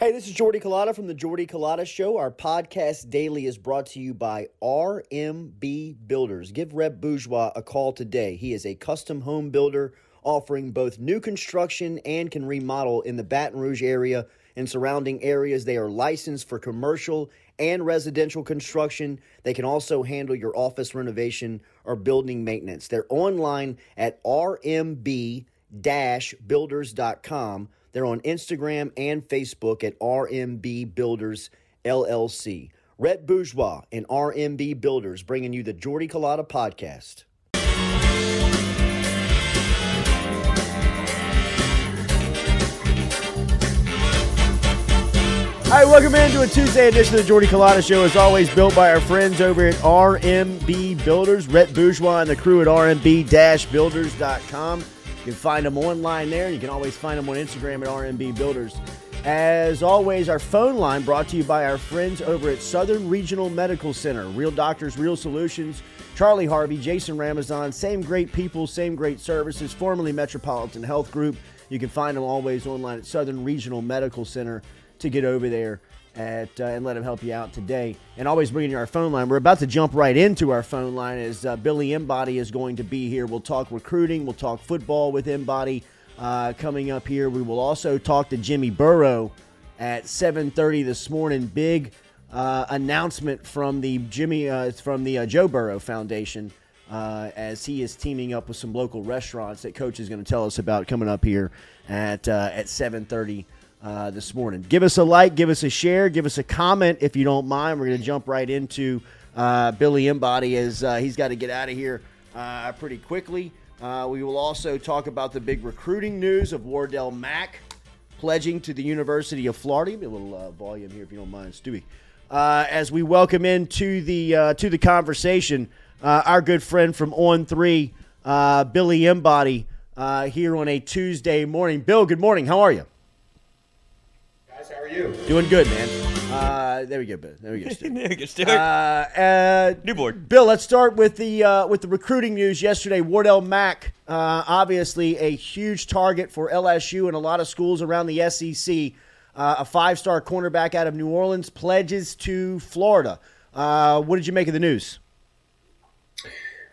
Hey, this is Jordy Culotta from the Jordy Culotta Show. Our podcast daily is brought to you by RMB Builders. Give Rhett Bourgeois a call today. He is a custom home builder offering both new construction and can remodel in the Baton Rouge area and surrounding areas. They are licensed for commercial and residential construction. They can also handle your office renovation or building maintenance. They're online at rmb builders.com. They're on Instagram and Facebook at RMB Builders LLC. Rhett Bourgeois and RMB Builders bringing you the Jordy Culotta podcast. All right, welcome into a Tuesday edition of the Jordy Culotta Show. As always, built by our friends over at RMB Builders, Rhett Bourgeois and the crew at rmb-builders.com. You can find them online there. You can always find them on Instagram at RMB Builders. As always, our phone line brought to you by our friends over at Southern Regional Medical Center. Real doctors, real solutions. Charlie Harvey, Jason Ramazan, same great people, same great services, formerly Metropolitan Health Group. You can find them always online at Southern Regional Medical Center to get over there at, uh, and let him help you out today. And always bringing you our phone line. We're about to jump right into our phone line as uh, Billy Embody is going to be here. We'll talk recruiting, we'll talk football with Embody uh, coming up here. We will also talk to Jimmy Burrow at 7:30 this morning. Big uh, announcement from the Jimmy uh, from the uh, Joe Burrow Foundation. as he is teaming up with some local restaurants that Coach is going to tell us about coming up here at at 7:30 uh, this morning. Give us a like, give us a share, give us a comment if you don't mind. We're going to jump right into uh, Billy Embody as uh, he's got to get out of here uh, pretty quickly. Uh, we will also talk about the big recruiting news of Wardell Mack pledging to the University of Florida. Give me a little uh, volume here if you don't mind, Stewie. as we welcome into the to the conversation, our good friend from On Three, Billy Embody, here on a Tuesday morning. Bill, good morning. How are you? How are you? Doing good, man. Uh, there we go, Bill. There we go, Stu. there we go, Stuart. Uh, uh, New board. Bill, let's start with the uh, with the recruiting news yesterday. Wardell Mack, uh, obviously a huge target for LSU and a lot of schools around the SEC. Uh, a five-star cornerback out of New Orleans pledges to Florida. Uh, what did you make of the news?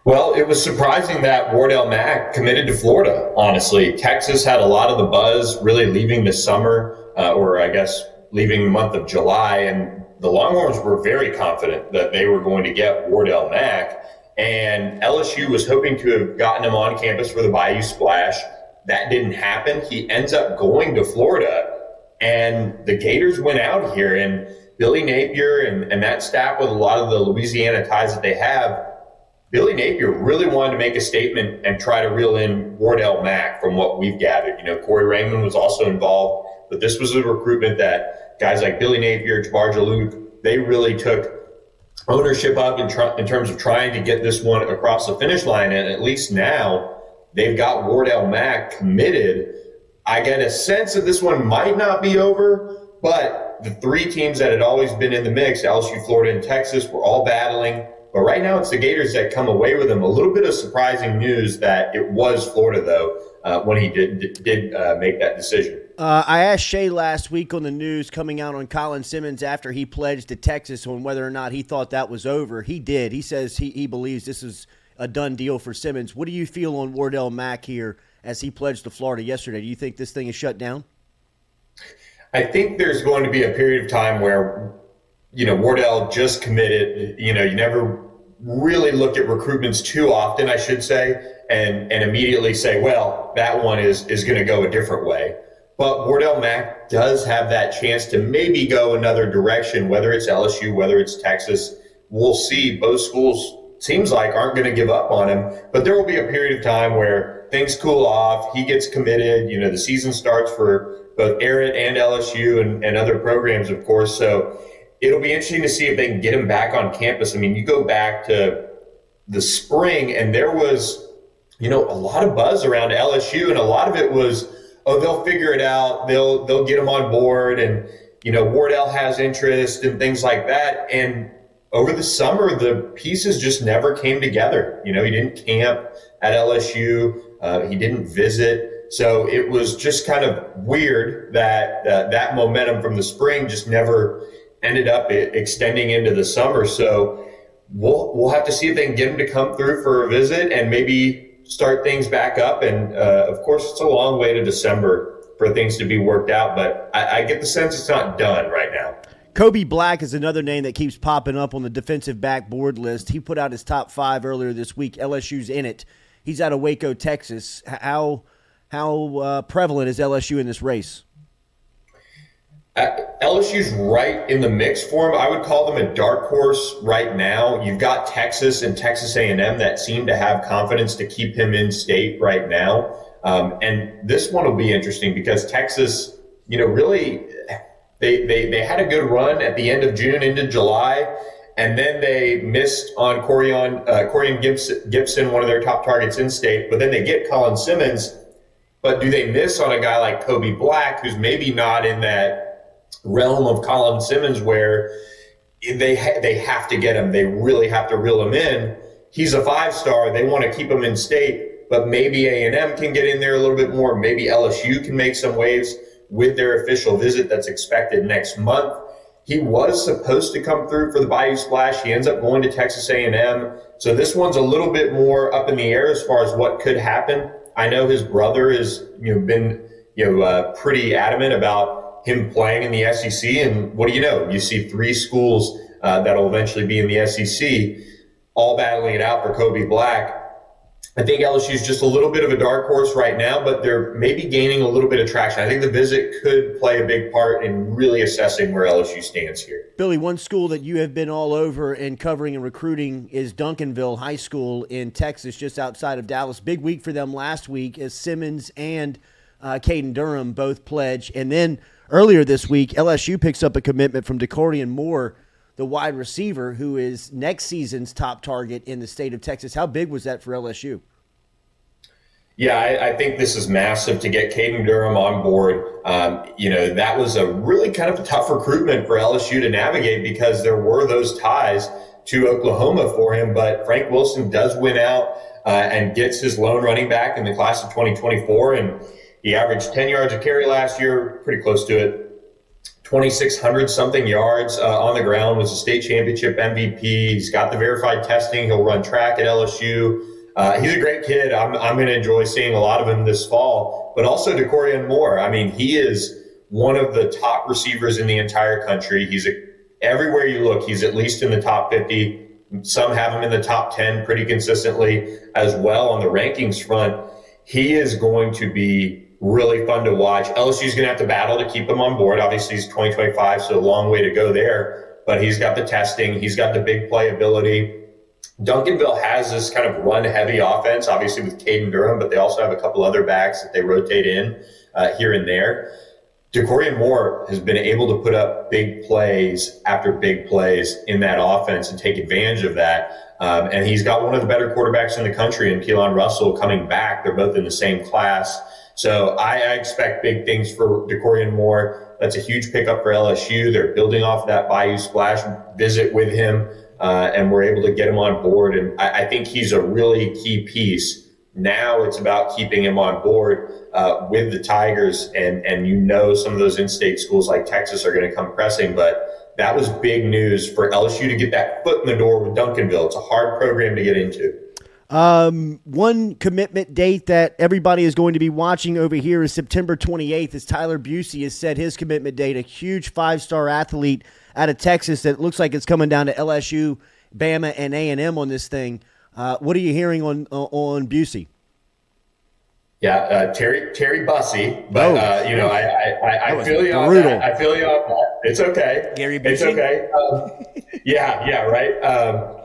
Well, it was surprising that Wardell Mack committed to Florida. Honestly, Texas had a lot of the buzz, really leaving this summer uh, or I guess leaving the month of July. And the Longhorns were very confident that they were going to get Wardell Mack. And LSU was hoping to have gotten him on campus for the Bayou Splash. That didn't happen. He ends up going to Florida. And the Gators went out here, and Billy Napier and, and that staff with a lot of the Louisiana ties that they have, Billy Napier really wanted to make a statement and try to reel in Wardell Mack from what we've gathered. You know, Corey Raymond was also involved. But this was a recruitment that guys like Billy Napier, Jabbar Juluke, they really took ownership of in, tr- in terms of trying to get this one across the finish line. And at least now they've got Wardell Mack committed. I get a sense that this one might not be over, but the three teams that had always been in the mix, LSU, Florida, and Texas, were all battling. But right now, it's the Gators that come away with them. A little bit of surprising news that it was Florida, though, uh, when he did did uh, make that decision. Uh, I asked Shay last week on the news coming out on Colin Simmons after he pledged to Texas on whether or not he thought that was over. He did. He says he, he believes this is a done deal for Simmons. What do you feel on Wardell Mack here as he pledged to Florida yesterday? Do you think this thing is shut down? I think there's going to be a period of time where, you know, Wardell just committed. You know, you never really look at recruitments too often, I should say, and and immediately say, well, that one is is going to go a different way. But Wardell Mack does have that chance to maybe go another direction, whether it's LSU, whether it's Texas. We'll see. Both schools seems like aren't going to give up on him, but there will be a period of time where things cool off. He gets committed. You know, the season starts for both Arrett and LSU and, and other programs, of course. So it'll be interesting to see if they can get him back on campus. I mean, you go back to the spring, and there was, you know, a lot of buzz around LSU, and a lot of it was, oh, they'll figure it out. They'll they'll get him on board, and you know, Wardell has interest and things like that. And over the summer, the pieces just never came together. You know, he didn't camp at LSU. Uh, he didn't visit. So it was just kind of weird that uh, that momentum from the spring just never ended up extending into the summer. So we'll we'll have to see if they can get him to come through for a visit and maybe start things back up. And uh, of course, it's a long way to December for things to be worked out, but I, I get the sense it's not done right now. Kobe Black is another name that keeps popping up on the defensive backboard list. He put out his top five earlier this week. LSU's in it. He's out of Waco, Texas. How how uh, prevalent is LSU in this race? Uh, LSU's right in the mix for him. I would call them a dark horse right now. You've got Texas and Texas A&M that seem to have confidence to keep him in state right now. Um, and this one will be interesting because Texas, you know, really they, they they had a good run at the end of June into July, and then they missed on Corian uh, Corian Gibson, Gibson, one of their top targets in state. But then they get Colin Simmons. But do they miss on a guy like Kobe Black, who's maybe not in that realm of Colin Simmons where they ha- they have to get him. They really have to reel him in. He's a five star. They want to keep him in state, but maybe A and M can get in there a little bit more. Maybe LSU can make some waves with their official visit that's expected next month. He was supposed to come through for the Bayou Splash. He ends up going to Texas A&M. So this one's a little bit more up in the air as far as what could happen. I know his brother has you know been you know uh, pretty adamant about him playing in the SEC. And what do you know? You see three schools uh, that'll eventually be in the SEC all battling it out for Kobe Black. I think LSU is just a little bit of a dark horse right now, but they're maybe gaining a little bit of traction. I think the visit could play a big part in really assessing where LSU stands here. Billy, one school that you have been all over and covering and recruiting is Duncanville High School in Texas, just outside of Dallas. Big week for them last week as Simmons and uh, Caden Durham both pledge. And then Earlier this week, LSU picks up a commitment from Dakorien Moore, the wide receiver, who is next season's top target in the state of Texas. How big was that for LSU? Yeah, I, I, think this is massive to get Caden Durham on board. Um, you know, that was a really kind of a tough recruitment for LSU to navigate because there were those ties to Oklahoma for him. But Frank Wilson does win out uh, and gets his lone running back in the class of 2024. And he averaged 10 yards a carry last year, pretty close to it. 2,600 something yards uh, on the ground, was a state championship MVP. He's got the verified testing. He'll run track at LSU. Uh, he's a great kid. I'm, I'm going to enjoy seeing a lot of him this fall, but also Dakorien Moore. I mean, he is one of the top receivers in the entire country. He's a, everywhere you look, he's at least in the top 50. Some have him in the top 10 pretty consistently as well on the rankings front. He is going to be really fun to watch. LSU's going to have to battle to keep him on board. Obviously, he's 2025, so a long way to go there. But he's got the testing, he's got the big playability. Duncanville has this kind of run heavy offense, obviously with Caden Durham, but they also have a couple other backs that they rotate in uh, here and there. Dakorien Moore has been able to put up big plays after big plays in that offense and take advantage of that. Um, and he's got one of the better quarterbacks in the country and Keelan Russell coming back. They're both in the same class. So I, I expect big things for Dakorien Moore. That's a huge pickup for LSU. They're building off that Bayou Splash visit with him, uh, and we're able to get him on board. And I, I, think he's a really key piece. Now it's about keeping him on board uh, with the Tigers, and and you know some of those in-state schools like Texas are going to come pressing, but that was big news for LSU to get that foot in the door with Duncanville. It's a hard program to get into. Um, one commitment date that everybody is going to be watching over here is September 28th, as Tyler Bussey has set his commitment date. A huge five-star athlete out of Texas that looks like it's coming down to LSU, Bama, and A and M on this thing. Uh, what are you hearing on on Bussey? Yeah, uh, Terry Terry Bussey, but Oh. uh, you know I I, I, I feel you on that. I feel you on that. It's okay. Gary it's okay. Um, yeah, yeah, right. Um,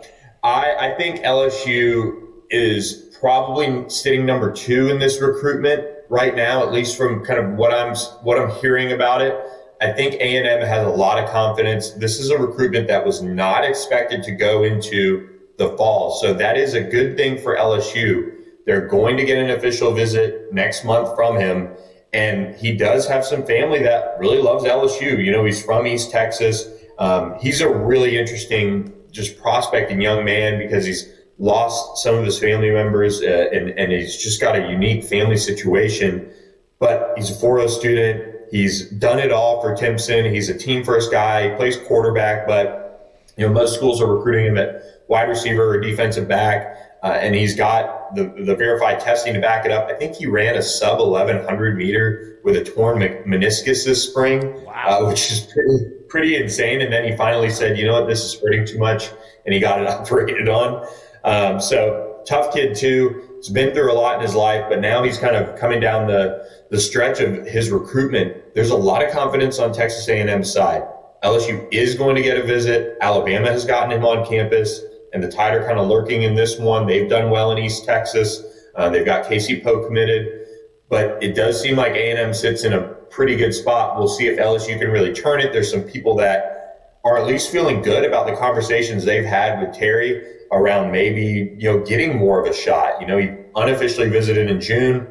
I I think LSU is probably sitting number two in this recruitment right now, at least from kind of what I'm what I'm hearing about it. I think A and M has a lot of confidence. This is a recruitment that was not expected to go into the fall, so that is a good thing for LSU. They're going to get an official visit next month from him. And he does have some family that really loves LSU. You know, he's from East Texas. Um, he's a really interesting, just prospecting young man because he's lost some of his family members uh, and, and he's just got a unique family situation. But he's a 4 student. He's done it all for Timpson. He's a team first guy. He plays quarterback, but you know, most schools are recruiting him at wide receiver or defensive back. Uh, and he's got the, the verified testing to back it up. I think he ran a sub 1100 meter with a torn meniscus this spring, uh, which is pretty, pretty insane. And then he finally said, you know what, this is hurting too much. And he got it operated on. Um, so tough kid too. He's been through a lot in his life, but now he's kind of coming down the, the stretch of his recruitment. There's a lot of confidence on Texas A&M's side. LSU is going to get a visit. Alabama has gotten him on campus and the Tide are kind of lurking in this one. They've done well in East Texas. Uh, they've got Casey Poe committed, but it does seem like A&M sits in a pretty good spot. We'll see if LSU can really turn it. There's some people that are at least feeling good about the conversations they've had with Terry around maybe you know getting more of a shot. You know, he unofficially visited in June.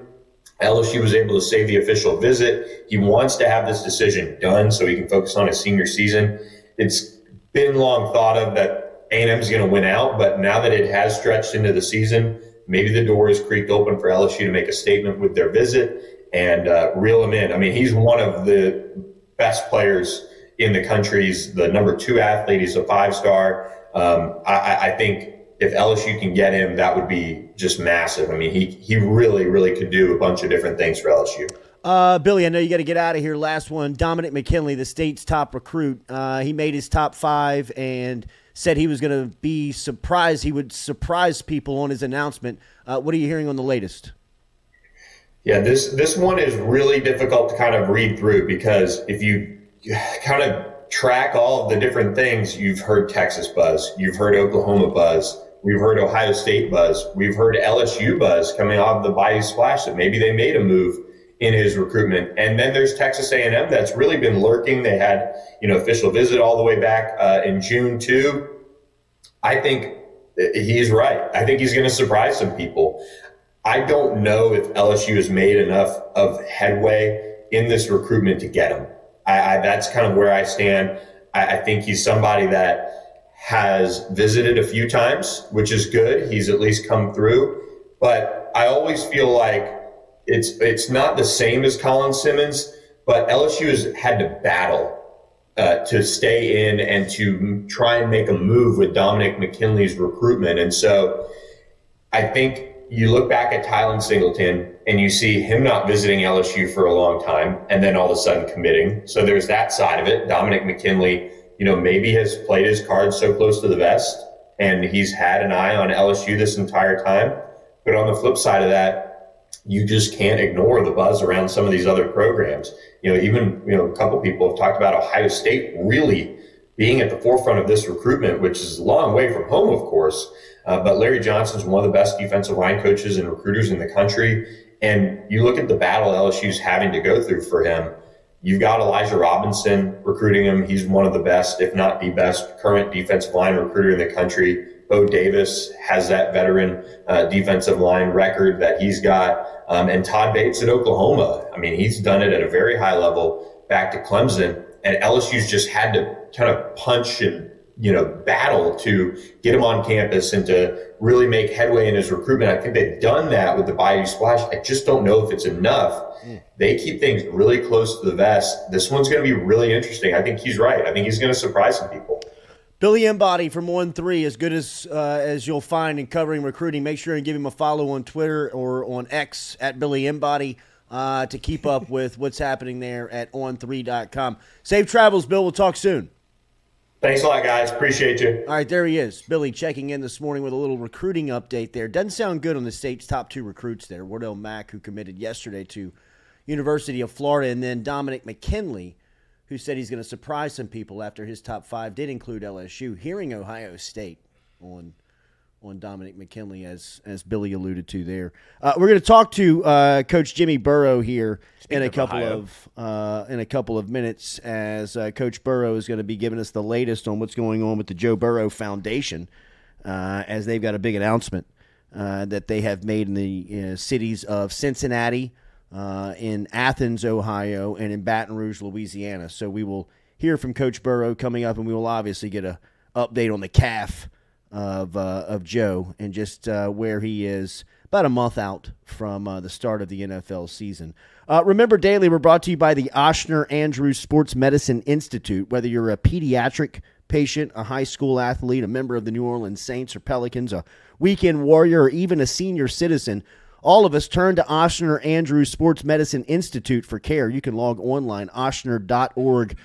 LSU was able to save the official visit. He wants to have this decision done so he can focus on his senior season. It's been long thought of that A&M is going to win out, but now that it has stretched into the season, maybe the door is creaked open for LSU to make a statement with their visit and uh, reel him in. I mean, he's one of the best players in the country. He's the number two athlete. He's a five star. Um, I, I think if LSU can get him, that would be just massive. I mean, he he really, really could do a bunch of different things for LSU. Uh, Billy, I know you got to get out of here. Last one, Dominic McKinley, the state's top recruit. Uh, he made his top five and said he was going to be surprised. He would surprise people on his announcement. Uh, what are you hearing on the latest? Yeah, this this one is really difficult to kind of read through because if you kind of track all of the different things, you've heard Texas buzz, you've heard Oklahoma buzz, we've heard Ohio State buzz, we've heard LSU buzz coming off the Bayou Splash that maybe they made a move in his recruitment, and then there's Texas A&M that's really been lurking. They had you know official visit all the way back uh, in June too. I think he's right. I think he's going to surprise some people. I don't know if LSU has made enough of headway in this recruitment to get him. I, I, that's kind of where I stand. I, I think he's somebody that has visited a few times, which is good. He's at least come through. But I always feel like it's it's not the same as Colin Simmons, but LSU has had to battle uh, to stay in and to try and make a move with Dominic McKinley's recruitment. And so I think you look back at Tylen Singleton and you see him not visiting LSU for a long time and then all of a sudden committing. So there's that side of it. Dominic McKinley, you know, maybe has played his cards so close to the vest and he's had an eye on LSU this entire time. But on the flip side of that, you just can't ignore the buzz around some of these other programs. You know, even, you know, a couple people have talked about Ohio State really being at the forefront of this recruitment, which is a long way from home, of course. Uh, but Larry Johnson is one of the best defensive line coaches and recruiters in the country. And you look at the battle LSU's having to go through for him. You've got Elijah Robinson recruiting him. He's one of the best, if not the best, current defensive line recruiter in the country. Bo Davis has that veteran uh, defensive line record that he's got. Um, and Todd Bates at Oklahoma. I mean, he's done it at a very high level back to Clemson. And LSU's just had to kind of punch and you know, battle to get him on campus and to really make headway in his recruitment. I think they've done that with the Bayou Splash. I just don't know if it's enough. Mm. They keep things really close to the vest. This one's going to be really interesting. I think he's right. I think he's going to surprise some people. Billy Embody from On Three, as good as uh, as you'll find in covering recruiting. Make sure and give him a follow on Twitter or on X at Billy Embody uh, to keep up with what's happening there at on3.com. Safe travels, Bill. We'll talk soon. Thanks a lot, guys. Appreciate you. All right, there he is. Billy checking in this morning with a little recruiting update there. Doesn't sound good on the state's top two recruits there. Wardell Mack, who committed yesterday to University of Florida, and then Dominic McKinley, who said he's going to surprise some people after his top five did include LSU. Hearing Ohio State on on Dominic McKinley, as as Billy alluded to there. Uh, we're going to talk to uh, Coach Jimmy Burrow here in a of couple Ohio. of uh, in a couple of minutes, as uh, Coach Burrow is going to be giving us the latest on what's going on with the Joe Burrow Foundation, uh, as they've got a big announcement uh, that they have made in the uh, cities of Cincinnati, uh, in Athens, Ohio, and in Baton Rouge, Louisiana. So we will hear from Coach Burrow coming up, and we will obviously get a update on the calf of uh, of Joe and just uh, where he is about a month out from uh, the start of the NFL season. Uh, remember, Daily, we're brought to you by the Ochsner Andrews Sports Medicine Institute. Whether you're a pediatric patient, a high school athlete, a member of the New Orleans Saints or Pelicans, a weekend warrior, or even a senior citizen, all of us turn to Ochsner Andrews Sports Medicine Institute for care. You can log online, ochsner.org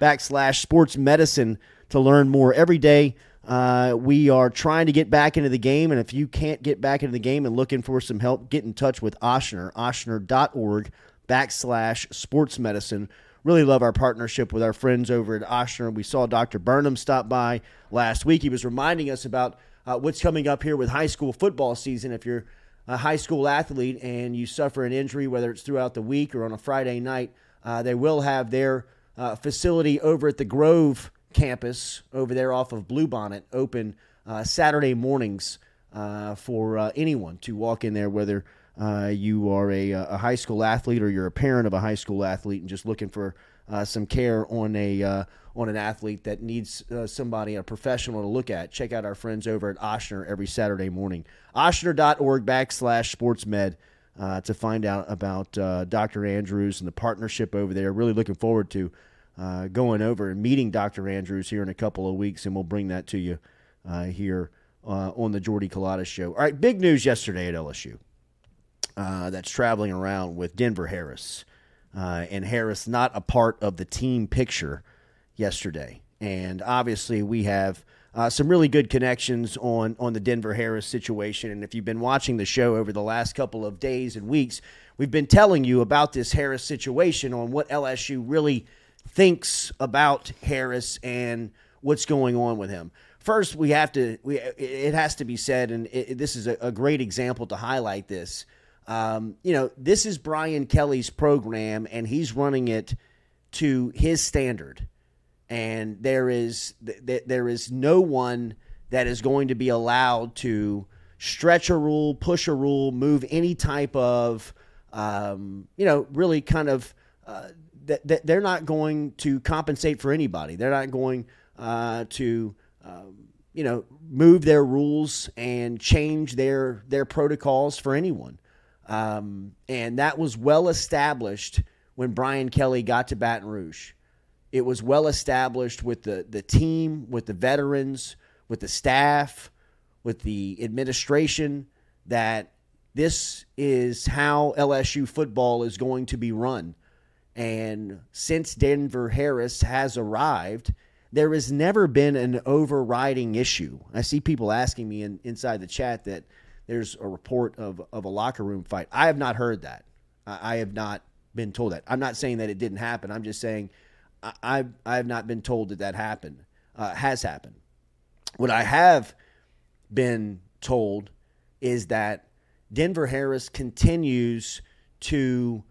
backslash sports medicine to learn more. Every day, uh, we are trying to get back into the game, and if you can't get back into the game and looking for some help, get in touch with Ochsner, ochsner.org backslash sports medicine. Really love our partnership with our friends over at Ochsner. We saw Dr. Burnham stop by last week. He was reminding us about uh, what's coming up here with high school football season. If you're a high school athlete and you suffer an injury, whether it's throughout the week or on a Friday night, uh, they will have their uh, facility over at the Grove campus over there off of Bluebonnet open uh, Saturday mornings uh, for uh, anyone to walk in there, whether uh, you are a, a high school athlete or you're a parent of a high school athlete and just looking for uh, some care on a uh, on an athlete that needs uh, somebody, a professional to look at. Check out our friends over at Ochsner every Saturday morning. Ochsner.org backslash sportsmed uh, to find out about uh, Dr. Andrews and the partnership over there. Really looking forward to uh, going over and meeting Dr. Andrews here in a couple of weeks, and we'll bring that to you uh, here uh, on the Jordy Culotta Show. All right, big news yesterday at LSU uh, that's traveling around with Denver Harris. Uh, and Harris not a part of the team picture yesterday. And obviously, we have uh, some really good connections on on the Denver Harris situation. And if you've been watching the show over the last couple of days and weeks, we've been telling you about this Harris situation on what LSU really thinks about Harris and what's going on with him. First, we have to. We it has to be said, and it, this is a, a great example to highlight this. Um, you know, this is Brian Kelly's program, and he's running it to his standard. And there is th- th- there is no one that is going to be allowed to stretch a rule, push a rule, move any type of, um, you know, really kind of. Uh, that, that they're not going to compensate for anybody. They're not going uh, to, um, you know, move their rules and change their their protocols for anyone. Um, and that was well established when Brian Kelly got to Baton Rouge. It was well established with the, the team, with the veterans, with the staff, with the administration that this is how LSU football is going to be run. And since Denver Harris has arrived, there has never been an overriding issue. I see people asking me in, inside the chat that there's a report of, of a locker room fight. I have not heard that. I, I have not been told that. I'm not saying that it didn't happen. I'm just saying I, I, I have not been told that that happened, uh, has happened. What I have been told is that Denver Harris continues to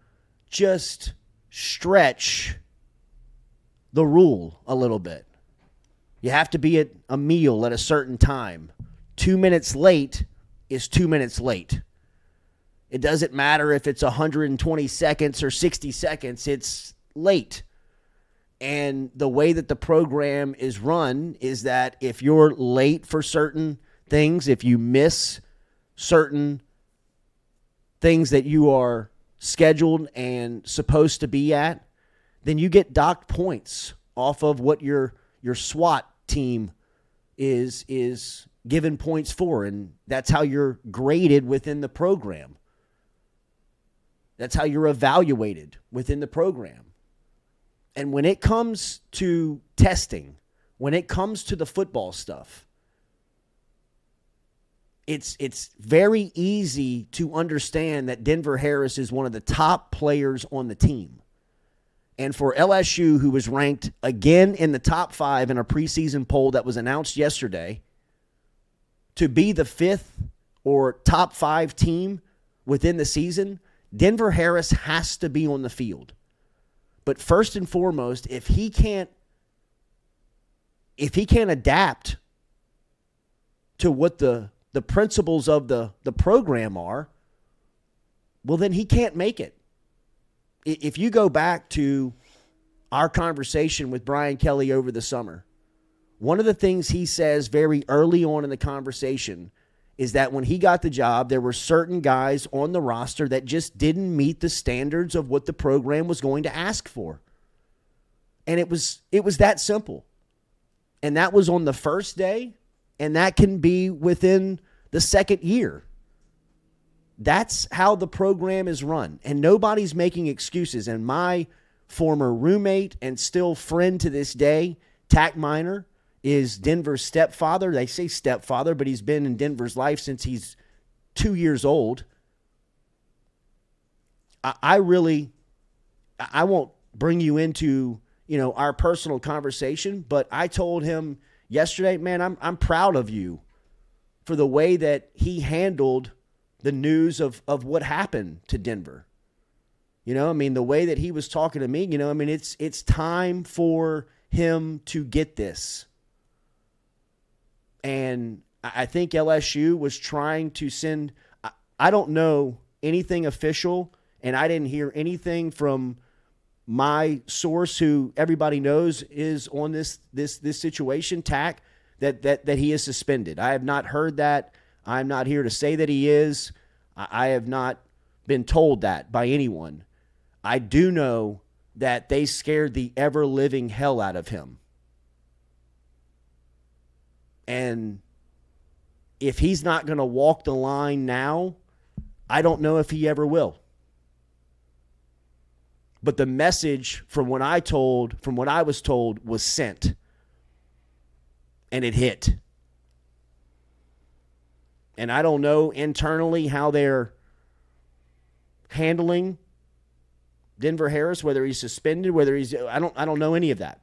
just stretch the rule a little bit. You have to be at a meal at a certain time. Two minutes late is two minutes late. It doesn't matter if it's 120 seconds or 60 seconds, it's late. And the way that the program is run is that if you're late for certain things, if you miss certain things that you are scheduled and supposed to be at, then you get docked points off of what your your SWAT team is is given points for and that's how you're graded within the program. That's how you're evaluated within the program. And when it comes to testing, when it comes to the football stuff, it's it's very easy to understand that Denver Harris is one of the top players on the team. And for LSU, who was ranked again in the top five in a preseason poll that was announced yesterday, to be the fifth or top five team within the season, Denver Harris has to be on the field. But first and foremost, if he can't if he can't adapt to what the the principles of the the program are, well then he can't make it. If you go back to our conversation with Brian Kelly over the summer, one of the things he says very early on in the conversation is that when he got the job, there were certain guys on the roster that just didn't meet the standards of what the program was going to ask for. And it was it was that simple. And that was on the first day, and that can be within the second year. That's how the program is run. And nobody's making excuses. And my former roommate and still friend to this day, Tack Miner, is Denver's stepfather. They say stepfather, but he's been in Denver's life since he's two years old. I, really, I won't bring you into you know our personal conversation, but I told him yesterday, man, I'm I'm proud of you for the way that he handled the news of of what happened to Denver. You know, I mean, the way that he was talking to me, you know, I mean, it's it's time for him to get this. And I think LSU was trying to send, I don't know anything official, and I didn't hear anything from my source who everybody knows is on this this this situation, TAC, that that that he is suspended. I have not heard that. I'm not here to say that he is. I have not been told that by anyone. I do know that they scared the ever living hell out of him. And if he's not going to walk the line now, I don't know if he ever will. But the message from what I told, from what I was told, was sent. And it hit. And I don't know internally how they're handling Denver Harris, whether he's suspended, whether he's I don't I don't know any of that.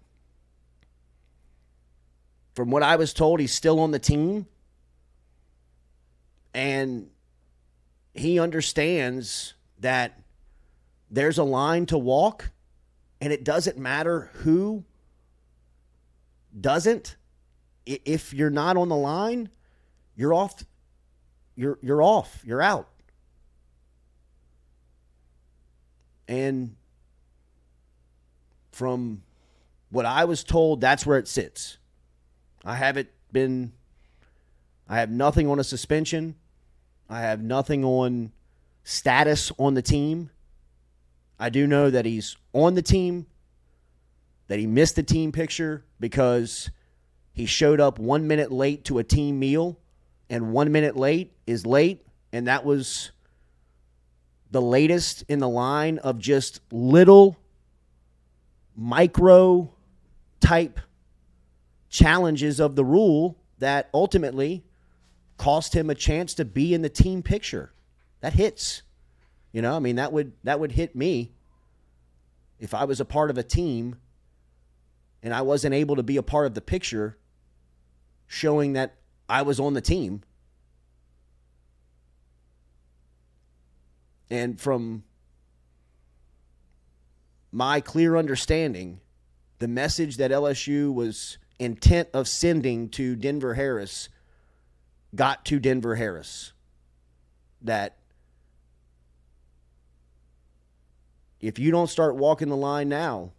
From what I was told, he's still on the team. And he understands that there's a line to walk, and it doesn't matter who doesn't. If you're not on the line, you're off. You're you're off. You're out. And from what I was told, that's where it sits. I haven't been, I have nothing on a suspension. I have nothing on status on the team. I do know that he's on the team, that he missed the team picture because he showed up one minute late to a team meal, and one minute late is late, and that was the latest in the line of just little micro type challenges of the rule that ultimately cost him a chance to be in the team picture. That hits. You know, I mean that would that would hit me if I was a part of a team and I wasn't able to be a part of the picture showing that I was on the team. And from my clear understanding, the message that LSU was intent of sending to Denver Harris got to Denver Harris. That if you don't start walking the line now,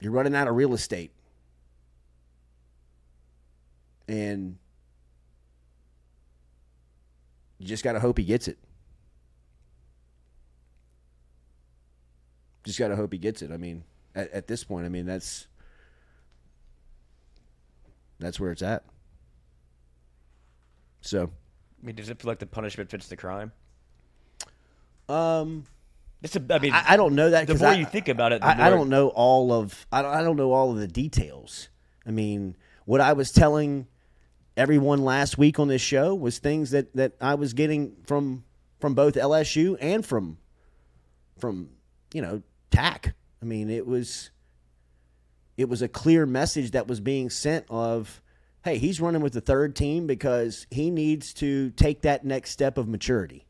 you're running out of real estate. And you just got to hope he gets it. Just got to hope he gets it. I mean, at, at this point. I mean, that's that's where it's at. So, I mean, does it feel like the punishment fits the crime? um, It's a, I mean, I, I don't know that. The more I- you think about it, the I, I don't know all of. I don't, I don't know all of the details. I mean, what I was telling everyone last week on this show was things that that I was getting from from both LSU and from from you know TAC. I mean, it was it was a clear message that was being sent of hey he's running with the third team because he needs to take that next step of maturity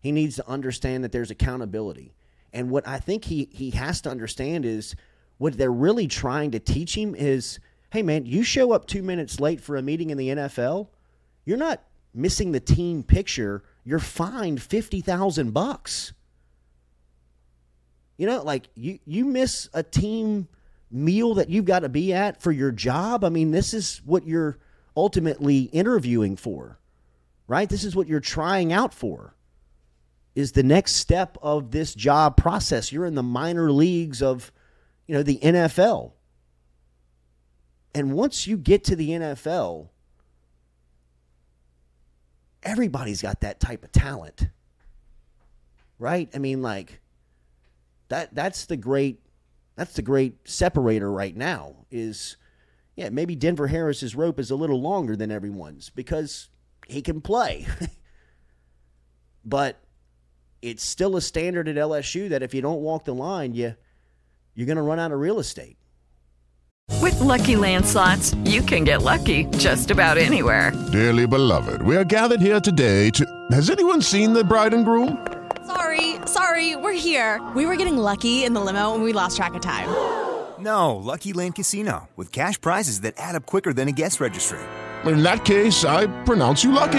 he needs to understand that there's accountability and what i think he he has to understand is what they're really trying to teach him is hey man you show up two minutes late for a meeting in the nfl you're not missing the team picture you're fined 50000 bucks you know, like you you miss a team meal that you've got to be at for your job. I mean, this is what you're ultimately interviewing for. Right? This is what you're trying out for. Is the next step of this job process. You're in the minor leagues of, you know, the NFL. And once you get to the NFL, everybody's got that type of talent. Right? I mean, like that that's the great that's the great separator right now is yeah maybe denver harris's rope is a little longer than everyone's because he can play but it's still a standard at lsu that if you don't walk the line you you're going to run out of real estate With Lucky Land slots, you can get lucky just about anywhere. Dearly beloved, we are gathered here today to. Has anyone seen the bride and groom? Sorry, sorry, we're here. We were getting lucky in the limo and we lost track of time. No, Lucky Land Casino, with cash prizes that add up quicker than a guest registry. In that case, I pronounce you lucky.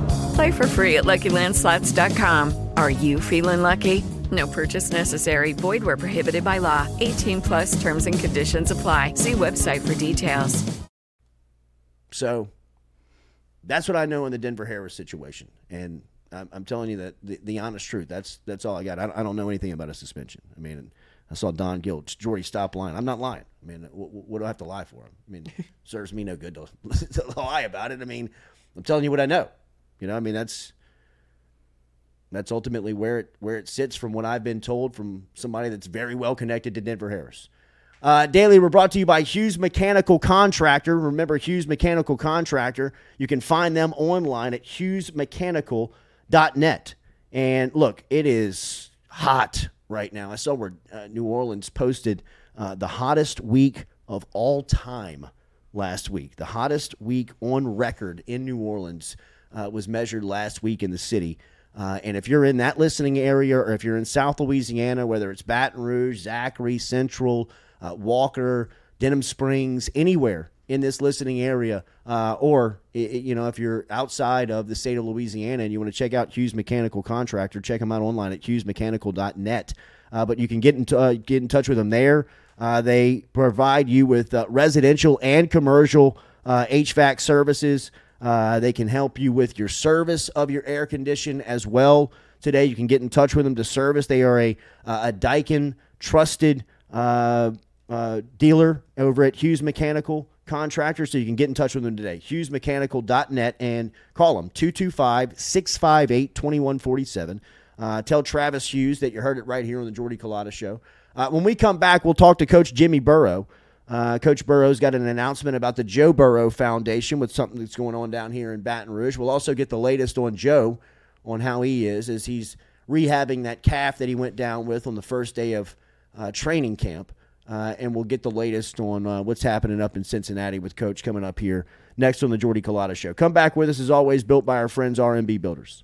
Play for free at LuckyLandSlots.com. Are you feeling lucky? No purchase necessary. Void where prohibited by law. 18 plus terms and conditions apply. See website for details. so that's what i know in the denver harris situation and i'm, I'm telling you that the, the honest truth that's that's all i got I, don't- I don't know anything about a suspension i mean i saw don gill jordy stop lying i'm not lying i mean what, what do i have to lie for i mean serves me no good to, to lie about it i mean i'm telling you what i know you know i mean that's that's ultimately where it where it sits from what I've been told from somebody that's very well connected to Denver Harris. Uh, Daily, we're brought to you by Hughes Mechanical Contractor. Remember, Hughes Mechanical Contractor. You can find them online at hughesmechanical.net. And look, it is hot right now. I saw where uh, New Orleans posted uh, the hottest week of all time last week. The hottest week on record in New Orleans uh, was measured last week in the city. Uh, and if you're in that listening area, or if you're in South Louisiana, whether it's Baton Rouge, Zachary, Central, uh, Walker, Denham Springs, anywhere in this listening area, uh, or you know if you're outside of the state of Louisiana and you want to check out Hughes Mechanical Contractor, check them out online at hughesmechanical.net. Uh, but you can get in t- uh, get in touch with them there. Uh, they provide you with residential and commercial HVAC services. Uh, they can help you with your service of your air condition as well. Today, you can get in touch with them to service. They are a uh, a Daikin trusted uh, uh, dealer over at Hughes Mechanical Contractor. So you can get in touch with them today. HughesMechanical.net and call them 225 658 2147. Uh, Tell Travis Hughes that you heard it right here on the Jordy Culotta Show. Uh, when we come back, we'll talk to Coach Jimmy Burrow. Uh, Coach Burrow's got an announcement about the Joe Burrow Foundation with something that's going on down here in Baton Rouge. We'll also get the latest on Joe on how he is as he's rehabbing that calf that he went down with on the first day of uh, training camp. Uh, and we'll get the latest on uh, what's happening up in Cincinnati with Coach coming up here next on the Jordy Culotta Show. Come back with us as always, built by our friends RMB Builders.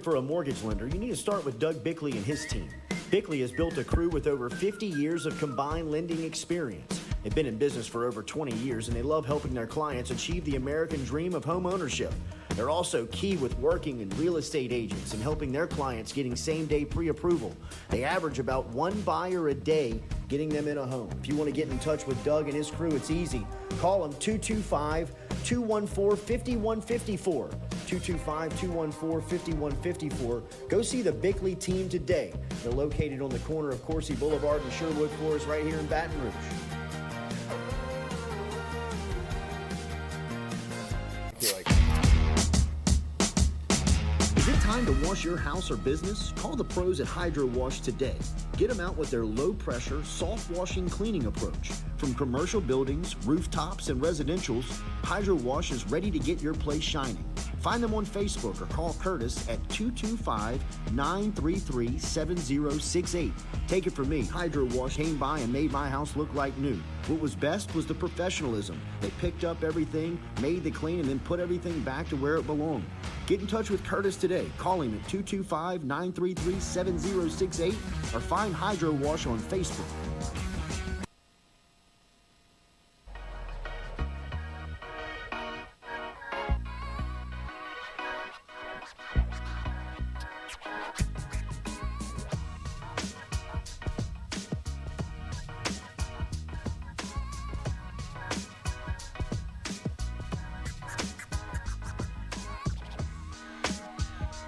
Market for a mortgage lender, you need to start with Doug Bickley and his team. Bickley has built a crew with over 50 years of combined lending experience. They've been in business for over 20 years and they love helping their clients achieve the American dream of home ownership. They're also key with working in real estate agents and helping their clients getting same day pre approval. They average about one buyer a day getting them in a home. If you want to get in touch with Doug and his crew, it's easy. Call them 225 214 5154. 225 214 5154. Go see the Bickley team today. They're located on the corner of Coursey Boulevard and Sherwood Forest right here in Baton Rouge. Time to wash your house or business? Call the pros at Hydro Wash today. Get them out with their low pressure, soft washing cleaning approach. From commercial buildings, rooftops, and residentials, Hydro Wash is ready to get your place shining. Find them on Facebook or call Curtis at 225 933 7068. Take it from me, Hydro Wash came by and made my house look like new. What was best was the professionalism. They picked up everything, made the clean, and then put everything back to where it belonged. Get in touch with Curtis today. Call him at 225 933 7068 or find Hydro Wash on Facebook.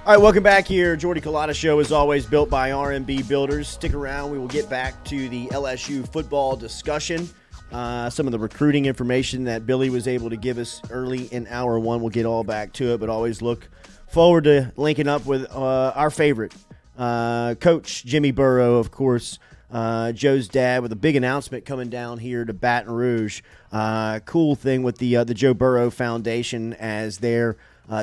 All right, welcome back here. Jordy Culotta Show is always built by RMB Builders. Stick around. We will get back to the LSU football discussion. Uh, some of the recruiting information that Billy was able to give us early in hour one. We'll get all back to it, but always look forward to linking up with uh, our favorite uh, coach, Jimmy Burrow, of course. Uh, Joe's dad with a big announcement coming down here to Baton Rouge. Uh, cool thing with the uh, the Joe Burrow Foundation as their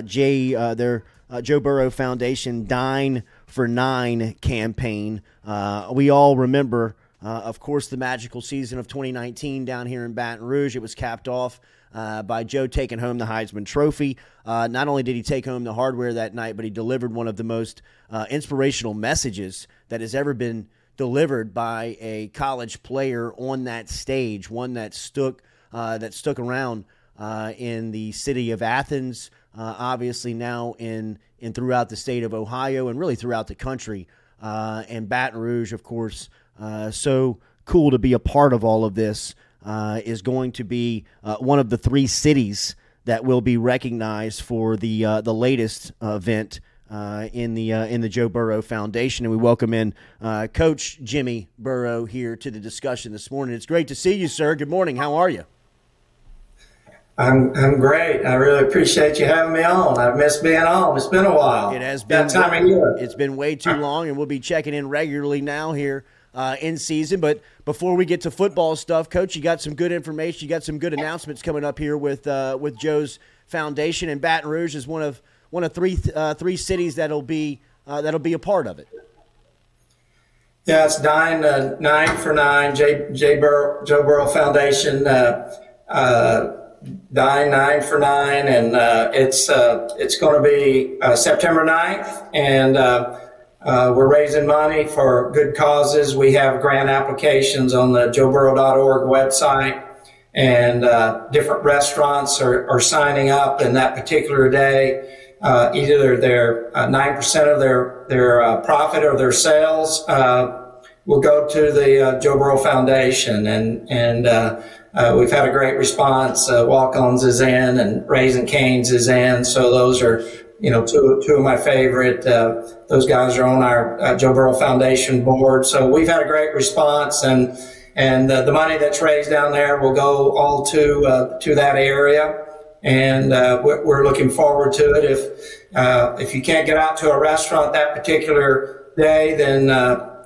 Jay their uh, Joe Burrow Foundation Dine for Nine campaign. Uh, we all remember, uh, of course, the magical season of 2019 down here in Baton Rouge. It was capped off uh, by Joe taking home the Heisman Trophy. Uh, not only did he take home the hardware that night, but he delivered one of the most uh, inspirational messages that has ever been delivered by a college player on that stage, one that stuck that stuck around in the city of Athens uh, obviously now in in throughout the state of Ohio and really throughout the country. Uh, and Baton Rouge, of course, uh, so cool to be a part of all of this. Uh, is going to be uh, one of the three cities that will be recognized for the uh, the latest event in the in the Joe Burrow Foundation, and we welcome in Coach Jimmy Burrow here to the discussion this morning. It's great to see you, sir. Good morning. How are you? I'm I'm great. I really appreciate you having me on. I've missed being on. It's been a while. It has been that time of year. It's been way too long, and we'll be checking in regularly now here uh, in season. But before we get to football stuff, Coach, you got some good information. You got some good announcements coming up here with uh, with Joe's foundation, and Baton Rouge is one of one of three uh, three cities that'll be uh, that'll be a part of it. Yeah, it's nine uh, nine for nine. J J Burrow, Joe Burrow Foundation. Dine Nine for Nine, and uh, it's uh, it's going to be uh, September 9th, and uh, uh, we're raising money for good causes. We have grant applications on the joeburrow.org website, and uh, different restaurants are, are signing up in that particular day. either their nine percent of their their profit or their sales will go to the Joe Burrow Foundation, and and uh, we've had a great response. Uh, Walk-ons is in and Raising Canes is in. So those are, you know, two, two of my favorite. Uh, those guys are on our uh, Joe Burrow Foundation board. So we've had a great response and, and uh, the money that's raised down there will go all to, uh, to that area. And we're, we're, looking forward to it. If, if you can't get out to a restaurant that particular day, then,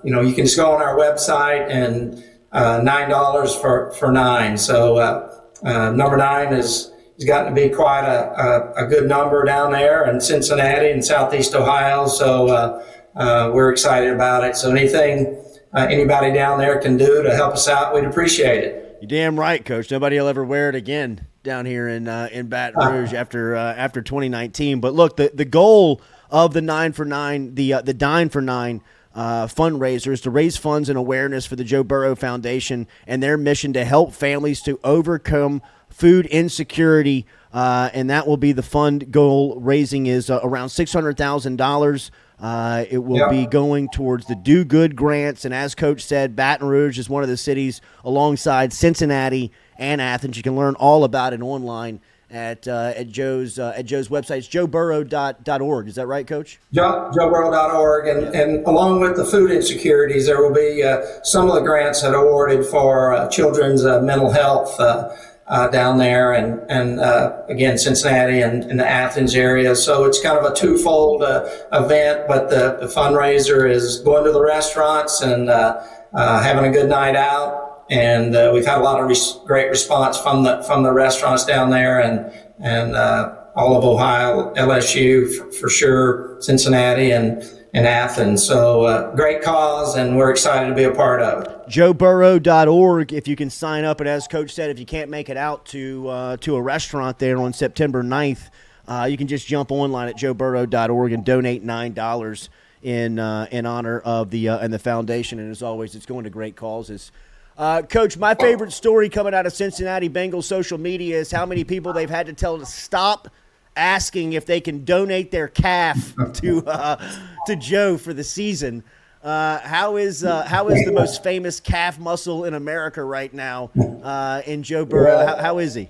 you know, you can just go on our website and, nine dollars for for nine. So uh, uh, number nine is has gotten to be quite a, a, a, good number down there in Cincinnati and Southeast Ohio. So uh, uh, we're excited about it. So anything anybody down there can do to help us out, we'd appreciate it. You're damn right, Coach. Nobody will ever wear it again down here in uh, in Baton Rouge after uh, after 2019. But look, the the goal of the nine for nine, the uh, the dine for nine. Uh, fundraiser is to raise funds and awareness for the Joe Burrow Foundation and their mission to help families to overcome food insecurity, uh, and that will be the fund goal. Raising is uh, around six hundred thousand dollars. Uh, it will Yeah. be going towards the Do Good grants, and as Coach said, Baton Rouge is one of the cities alongside Cincinnati and Athens. You can learn all about it online at uh, at Joe's uh, at Joe's website. It's joeburrow.org. Is that right, Coach? Joe, joeburrow.org, and, and along with the food insecurities, there will be uh, some of the grants that are awarded for uh, children's uh, mental health uh, uh, down there, and and uh, again Cincinnati and, and the Athens area. So it's kind of a twofold uh, event, but the, the fundraiser is going to the restaurants and uh, uh, having a good night out. And uh, we've had a lot of res- great response from the from the restaurants down there, and and uh, all of Ohio, LSU for, for sure, Cincinnati, and and Athens. So uh, great cause, and we're excited to be a part of it. joeburrow.org if you can sign up and as coach said if you can't make it out to uh, to a restaurant there on september 9th uh, you can just jump online at joeburrow.org and donate $9 in uh, in honor of the and the foundation and as always it's going to great causes uh, coach my favorite story coming out of cincinnati bengals social media is how many people they've had to tell to stop asking if they can donate their calf to uh, to joe for the season uh, how is uh, how is the most famous calf muscle in America right now uh, in Joe Burrow? How, how is he?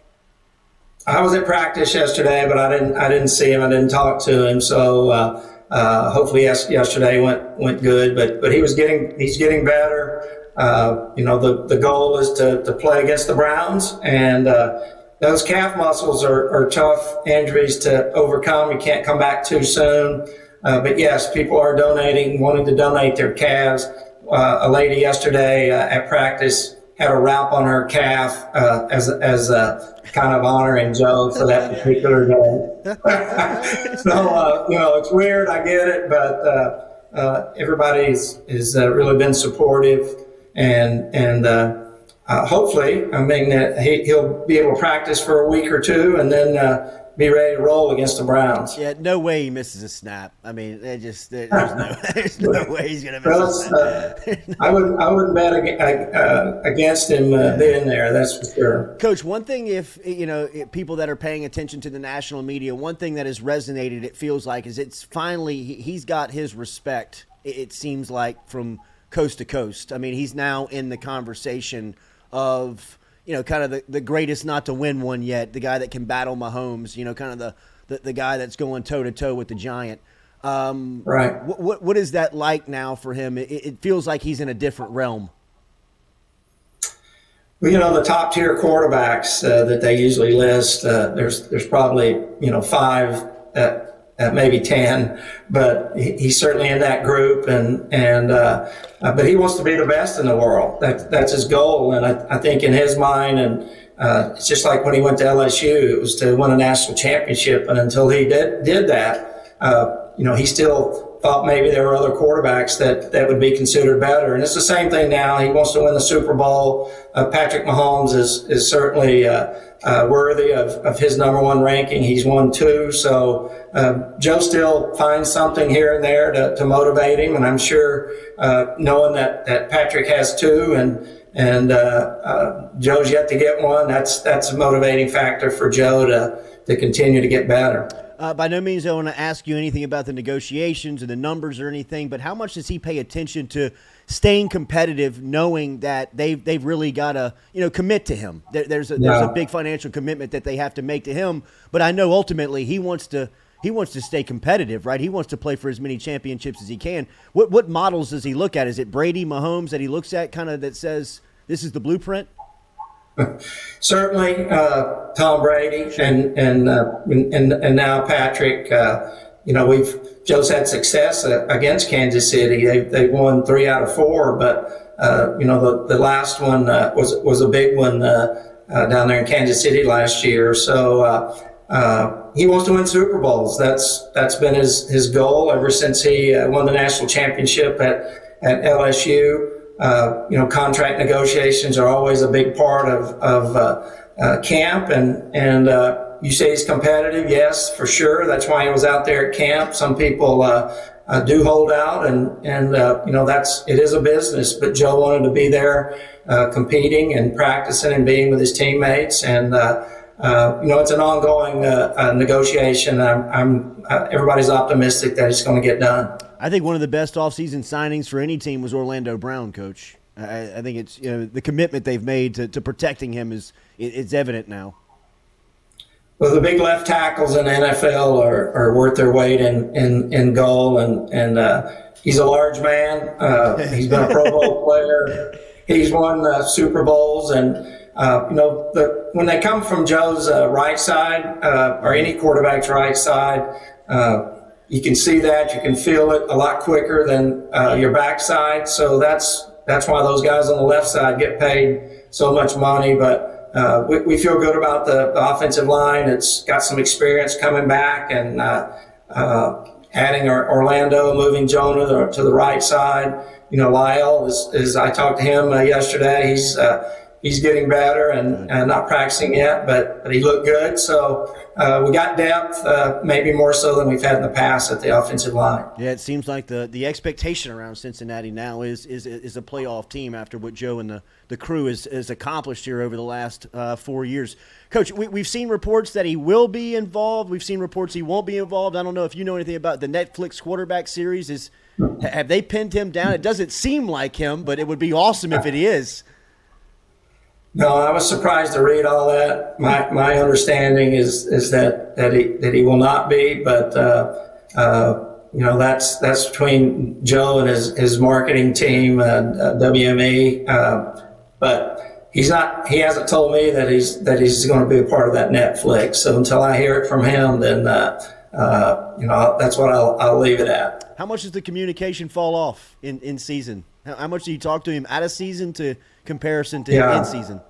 I was at practice yesterday, but I didn't I didn't see him. I didn't talk to him. So uh, uh, hopefully yes, yesterday went went good. But but he was getting he's getting better. Uh, you know the the goal is to to play against the Browns and. Uh, those calf muscles are, are tough injuries to overcome. You can't come back too soon. Uh, but yes, people are donating, wanting to donate their calves. Uh, a lady yesterday uh, at practice had a wrap on her calf uh, as as a kind of honor honoring Joe for that particular day. so uh, you know, it's weird. I get it, but uh, uh, everybody's uh, really been supportive, and and uh, uh, hopefully, I mean, uh, he, he'll be able to practice for a week or two, and then uh, be ready to roll against the Browns. Yeah, no way he misses a snap. I mean, it just there- there's no there's no way he's gonna miss Well, a snap. uh, I would I wouldn't bet uh, against him uh, being there. That's for sure. Coach, one thing, if you know people that are paying attention to the national media, one thing that has resonated, it feels like, is it's finally he- he's got his respect. It seems like from coast to coast. I mean, he's now in the conversation of you know kind of the, the greatest not to win one yet, the guy that can battle Mahomes. You know, kind of the the, the guy that's going toe to toe with the giant. Um, Right. What, what what is that like now for him? It, it feels like he's in a different realm. Well, you know, the top tier quarterbacks uh, that they usually list, uh, there's there's probably you know five at, at maybe ten, but he, he's certainly in that group, and and uh, uh, but he wants to be the best in the world. That that's his goal, and I, I think in his mind, and uh, it's just like when he went to LSU, it was to win a national championship, and until he did did that, uh, you know, he still thought maybe there were other quarterbacks that, that would be considered better. And it's the same thing now. He wants to win the Super Bowl. Uh, Patrick Mahomes is, is certainly uh, uh, worthy of, of his number one ranking. He's won two. So uh, Joe still finds something here and there to, to motivate him. And I'm sure uh, knowing that, that Patrick has two and and uh, Joe's yet to get one, that's that's a motivating factor for Joe to, to continue to get better. Uh, by no means do I want to ask you anything about the negotiations and the numbers or anything, but how much does he pay attention to staying competitive, knowing that they've they've really got to you know commit to him? There, there's a, there's Yeah. a big financial commitment that they have to make to him, but I know ultimately he wants to he wants to stay competitive, right? He wants to play for as many championships as he can. What what models does he look at? Is it Brady, Mahomes that he looks at, kind of that says this is the blueprint? Certainly, uh, Tom Brady and and, uh, and and now Patrick. Uh, you know, we've Joe's had success uh, against Kansas City. They they won three out of four, but uh, you know the the last one uh, was was a big one down there in Kansas City last year. So. He wants to win Super Bowls. That's that's been his his goal ever since he won the national championship at at LSU. Uh, you know, contract negotiations are always a big part of of uh, uh, camp, and and uh, you say he's competitive. Yes, for sure. That's why he was out there at camp. Some people do hold out, and and you know that's it is a business. But Joe wanted to be there, competing and practicing and being with his teammates, and uh, you know it's an ongoing uh, uh, negotiation. I'm, I'm everybody's optimistic that it's going to get done. I think one of the best offseason signings for any team was Orlando Brown, coach. I, I think it's you know, the commitment they've made to, to protecting him is it, it's evident now. Well, the big left tackles in the NFL are, are worth their weight in, in, in goal, and and uh, he's a large man. Uh, he's been a Pro Bowl player. He's won uh, Super Bowls, and uh, you know the, when they come from Joe's uh, right side uh, or any quarterback's right side, you can see that, you can feel it a lot quicker than your backside. So that's that's why those guys on the left side get paid so much money, but uh, we, we, feel good about the, the, offensive line. It's got some experience coming back and uh, uh, adding Orlando, moving Jonah to, the right side. You know, Lyle is, is I talked to him uh, yesterday. He's uh, he's getting better and, and not practicing yet, but, but he looked good. So uh, we got depth, uh, maybe more so than we've had in the past at the offensive line. Yeah, it seems like the, the expectation around Cincinnati now is is is a playoff team after what Joe and the, the crew has, has accomplished here over the last uh, four years. Coach, we, we've seen reports that he will be involved. We've seen reports he won't be involved. I don't know if you know anything about the Netflix quarterback series. Is have they pinned him down? It doesn't seem like him, but it would be awesome if it is. No, I was surprised to read all that. My my understanding is is that that he that he will not be, but uh, uh, you know that's that's between Joe and his his marketing team, uh, uh WME. Uh, but he's not. He hasn't told me that he's that he's going to be a part of that Netflix. So until I hear it from him, then uh, you know that's what I'll I'll leave it at. How much does the communication fall off in in season? How, much do you talk to him out of season to? comparison to yeah. in season?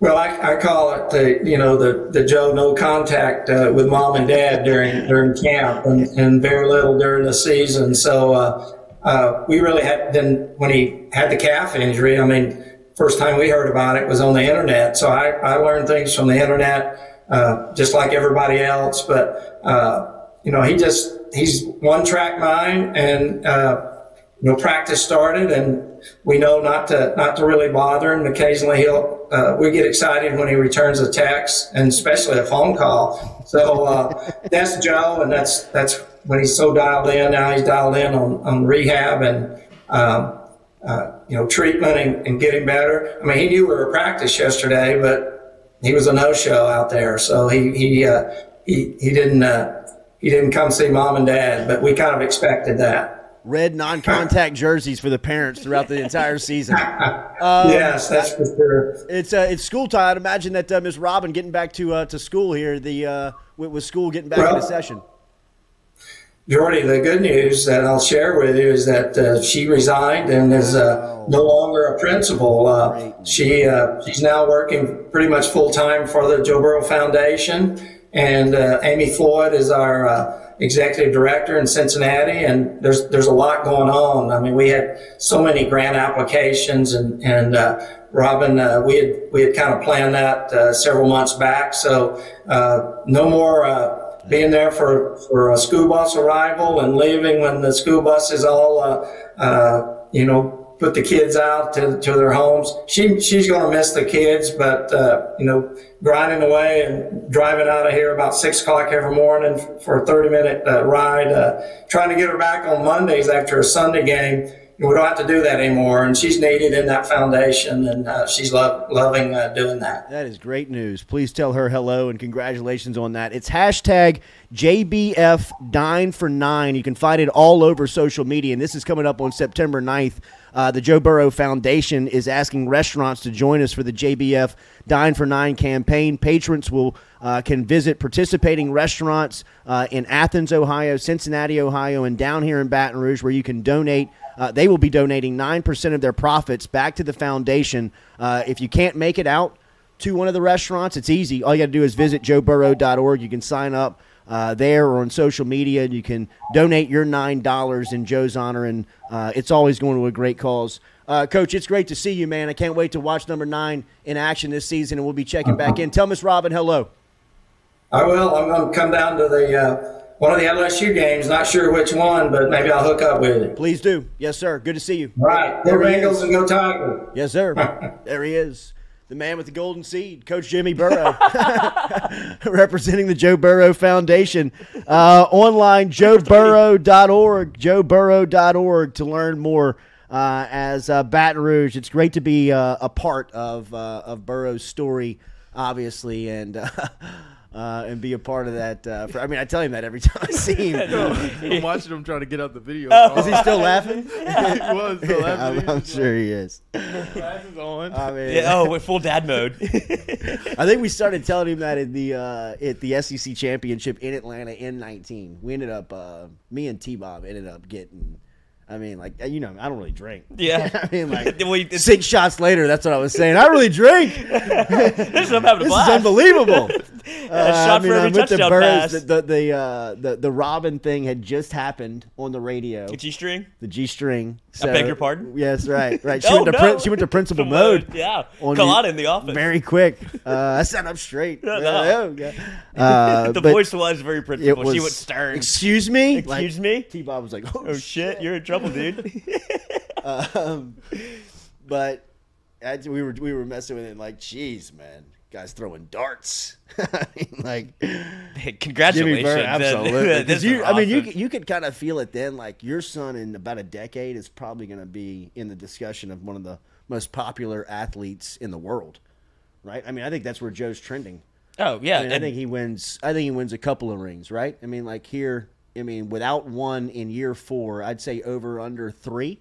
Well, I, I call it the you know the the Joe no contact uh, with mom and dad during during camp and, and very little during the season. So uh, uh, we really had then when he had the calf injury. I mean, first time we heard about it was on the internet. So I, I learned things from the internet uh, just like everybody else. But uh, you know he just he's one track mind and uh, you know practice started and we know not to not to really bother him. Occasionally, he'll uh, we get excited when he returns a text and especially a phone call. So uh, that's Joe, and that's that's when he's so dialed in. Now he's dialed in on, on rehab and um, uh, you know treatment and, and, getting better. I mean, he knew we were practice yesterday, but he was a no show out there, so he he uh, he he didn't uh, he didn't come see mom and dad. But we kind of expected that red non-contact jerseys for the parents throughout the entire season. Um, yes, that's for sure. It's uh, it's school time. I'd imagine that uh, Miss Robin getting back to uh, to school here. The uh, with, with, school getting back well, into session. Jordy, the good news that I'll share with you is that uh, she resigned and is uh, no longer a principal. Uh, she uh, she's now working pretty much full time for the Joe Burrow Foundation, and uh, Amy Floyd is our uh, executive director in Cincinnati, and there's there's a lot going on. I mean, we had so many grant applications, and and uh, Robin, uh, we had we had kind of planned that uh, several months back. So uh, no more uh, being there for for a school bus arrival and leaving when the school bus is all uh, you know put the kids out to, to their homes. She she's going to miss the kids, but uh, you know, grinding away and driving out of here about six o'clock every morning for a thirty minute uh, ride, uh, trying to get her back on Mondays after a Sunday game. We don't have to do that anymore, and she's needed in that foundation, and uh, she's lo- loving uh, doing that. That is great news. Please tell her hello and congratulations on that. It's hashtag JBF Dine for Nine. You can find it all over social media, and this is coming up on September 9th. Uh, the Joe Burrow Foundation is asking restaurants to join us for the JBF Dine for Nine campaign. Patrons will uh, can visit participating restaurants uh, in Athens, Ohio, Cincinnati, Ohio, and down here in Baton Rouge, where you can donate. Uh, they will be donating nine percent of their profits back to the foundation. Uh, if you can't make it out to one of the restaurants, it's easy. All you got to do is visit joeburrow.org. You can sign up uh, there or on social media. You can donate your $9 in Joe's honor, and uh, it's always going to a great cause. Uh, Coach, it's great to see you, man. I can't wait to watch number nine in action this season, and we'll be checking back in. Tell Miss Robin hello. I will. I'm going to come down to the uh, one of the LSU games. Not sure which one, but maybe I'll hook up with you. Please do. Yes, sir. Good to see you. Right. Go There he Bengals is. and go Tiger. Yes, sir. there he is. The man with the golden seed, Coach Jimmy Burrow, representing the Joe Burrow Foundation. Uh, online, joeburrow.org, joeburrow.org to learn more uh, as uh, Baton Rouge. It's great to be uh, a part of, uh, of Burrow's story, obviously, and. Uh, and be a part of that. Uh, for, I mean, I tell him that every time I see him. I'm watching him trying to get out the video. Oh. Is he still laughing? he was still laughing. I'm, I'm sure he is. Glasses on. I mean, Yeah, oh, with full dad mode. I think we started telling him that in the uh, at the SEC championship in Atlanta in 19. We ended up, uh, me and T Bob ended up getting. I mean, like you know, I don't really drink. Yeah. I mean, like Well, six shots later. That's what I was saying. I really drink. this is I'm having a This is unbelievable. For every I'm with the birds. Pass. The the the, uh, the the Robin thing had just happened on the radio. The G string. The G string. I beg your pardon? Yes, right, right. She Oh, went to no. prin- she went to principal Mode, mode. yeah. Culotta in the office. Very quick. Uh, I sat up straight. No, Yeah, no. yeah. Uh, the voice was very principal. principled. she was, went stern. Excuse me. Excuse Like, me. T Bob was like, "Oh, Oh shit, you're in trouble, dude. um, but I, we were we were messing with it like, jeez, man, guys throwing darts. I mean, like, Hey, congratulations. Jimmy absolutely. you, is I mean, you could- you could kind of feel it then. Like your son in about a decade is probably going to be in the discussion of one of the most popular athletes in the world, right? I mean, I think that's where Joe's trending. Oh yeah, I, mean, I think he wins. I think he wins a couple of rings, right? I mean, like here. I mean, without one in year four, I'd say over under three.